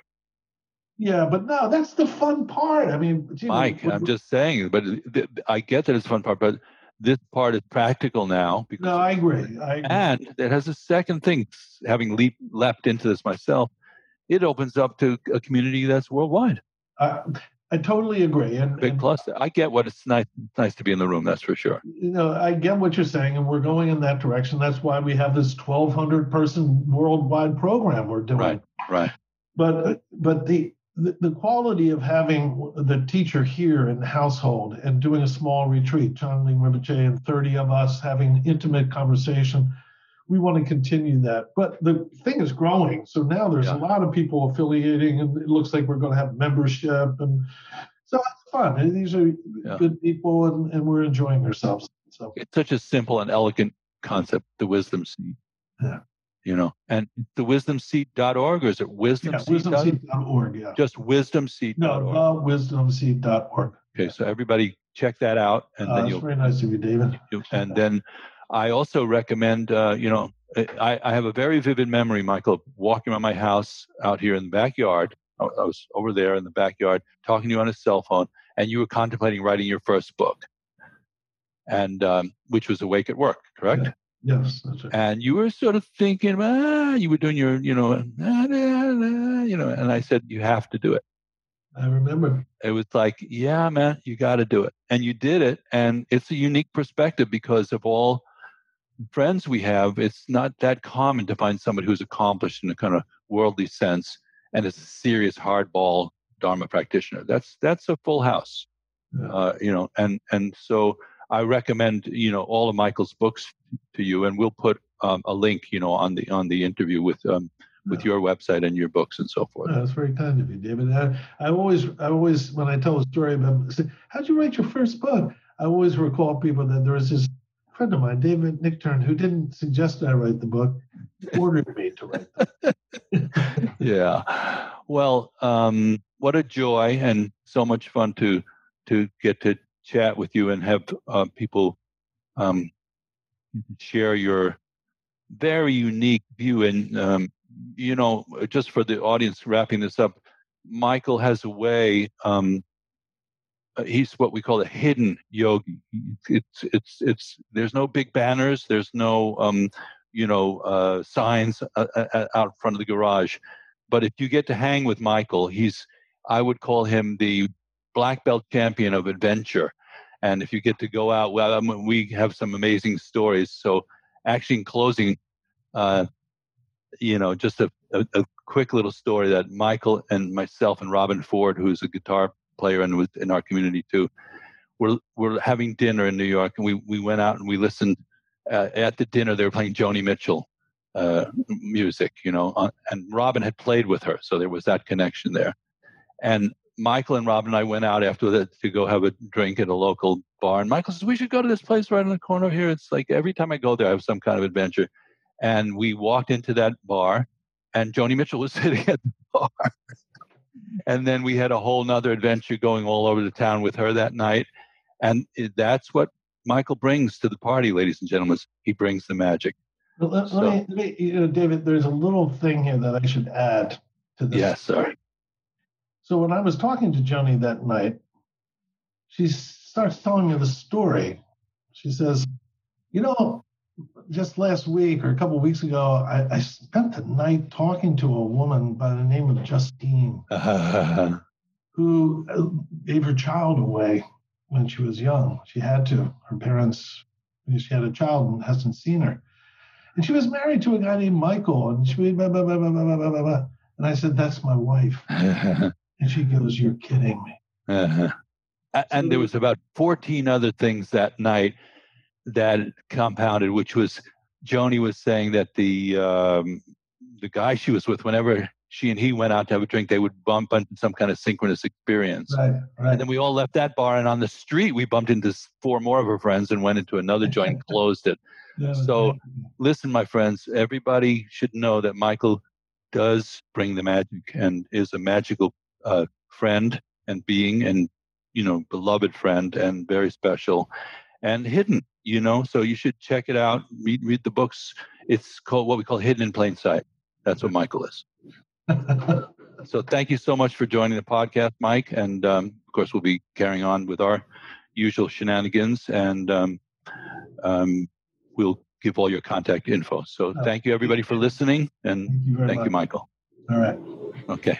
Yeah, but no, that's the fun part. I mean, gee, Mike, we- I'm just saying, but th- I get that it's fun part, but this part is practical now because no, I agree. I agree. and it has a second thing. Having leap, leapt into this myself, it opens up to a community that's worldwide. I, I totally agree. And, Big and, plus. I get what it's nice nice to be in the room. That's for sure. you know, I get what you're saying, and we're going in that direction. That's why we have this 1,200 person worldwide program we're doing. Right. Right. But but the, the the quality of having the teacher here in the household and doing a small retreat, John Lee Rinpoche and 30 of us having intimate conversation, we want to continue that. But the thing is growing, so now there's Yeah. a lot of people affiliating, and it looks like we're going to have membership, and so it's fun. And these are Yeah. good people, and, and we're enjoying ourselves. So It's such a simple and elegant concept. The wisdom seed. Yeah. You know, and the wisdomseed.org or is it wisdom yeah, wisdomseed.org. Yeah. Just wisdomseed.org. No, thewisdomseed.org. Okay, so everybody check that out, and Uh, then it's you'll, very nice of you, David. you and then I also recommend. Uh, you know, I, I have a very vivid memory, Michael, walking around my house out here in the backyard. I, I was over there in the backyard talking to you on a cell phone, and you were contemplating writing your first book, and um, which was Awake at Work, correct? Yes, that's right. and you were sort of thinking, ah, you were doing your, you know, ah, ah, ah, you know, and I said, you have to do it. I remember. It was like, yeah, man, you got to do it, and you did it, and it's a unique perspective because of all friends we have. It's not that common to find somebody who's accomplished in a kind of worldly sense and is a serious hardball Dharma practitioner. That's that's a full house, Yeah. uh, you know, and and so I recommend you know all of Michael's books to you, and we'll put um, a link, you know, on the on the interview with um, with your website and your books and so forth. Yeah, that's very kind of you, David. I, I always, I always, when I tell a story about, say, how'd you write your first book? I always recall people that there was this friend of mine, David Nichtern, who didn't suggest I write the book, ordered me to write it. yeah. Well, um, what a joy and so much fun to to get to chat with you and have uh, people um, share your very unique view. And um, you know, just for the audience, wrapping this up, Michael has a way. Um, uh, he's what we call a hidden yogi. It's it's it's. There's no big banners. There's no um, you know uh, signs uh, uh, out front of the garage. But if you get to hang with Michael, he's I would call him the black belt champion of adventure. And if you get to go out, well, we have some amazing stories. So, actually, in closing, uh, you know, just a, a, a quick little story that Michael and myself and Robben Ford, who's a guitar player and was in our community too, we're we're having dinner in New York, and we we went out and we listened. Uh, at the dinner, they were playing Joni Mitchell uh, music, you know, uh, and Robben had played with her, so there was that connection there. And Michael and Robben and I went out after that to go have a drink at a local bar. And Michael says, We should go to this place right in the corner here. It's like every time I go there, I have some kind of adventure. And we walked into that bar, and Joni Mitchell was sitting at the bar. and then we had a whole nother adventure going all over the town with her that night. And it- that's what Michael brings to the party, ladies and gentlemen. He brings the magic. Let, So- let me, let me, you know, David, there's a little thing here that I should add to this. Yes, sir. So when I was talking to Joni that night, she starts telling me the story. She says, "You know, just last week or a couple of weeks ago, I, I spent the night talking to a woman by the name of Justine who uh, gave her child away when she was young. She had to. Her parents, she had a child and hasn't seen her. And she was married to a guy named Michael. And she blah, blah, blah, blah, blah, blah, blah, blah. And I said, That's my wife. And she goes, You're kidding me. Uh-huh. And there was about 14 other things that night that compounded, which was Joni was saying that the um, the guy she was with, whenever she and he went out to have a drink, they would bump into some kind of synchronous experience. Right, And then we all left that bar, and on the street, we bumped into four more of her friends and went into another joint and closed it. So- right. Listen, my friends, everybody should know that Michael does bring the magic and is a magical uh, friend and being and you know beloved friend and very special and hidden you know? So you should check it out read read the books. It's called what we call hidden in plain sight. That's what michael is. So thank you so much for joining the podcast mike and um, of course we'll be carrying on with our usual shenanigans and um, um, we'll give all your contact info. So oh, thank you everybody for listening and thank you, thank you michael. All right. Okay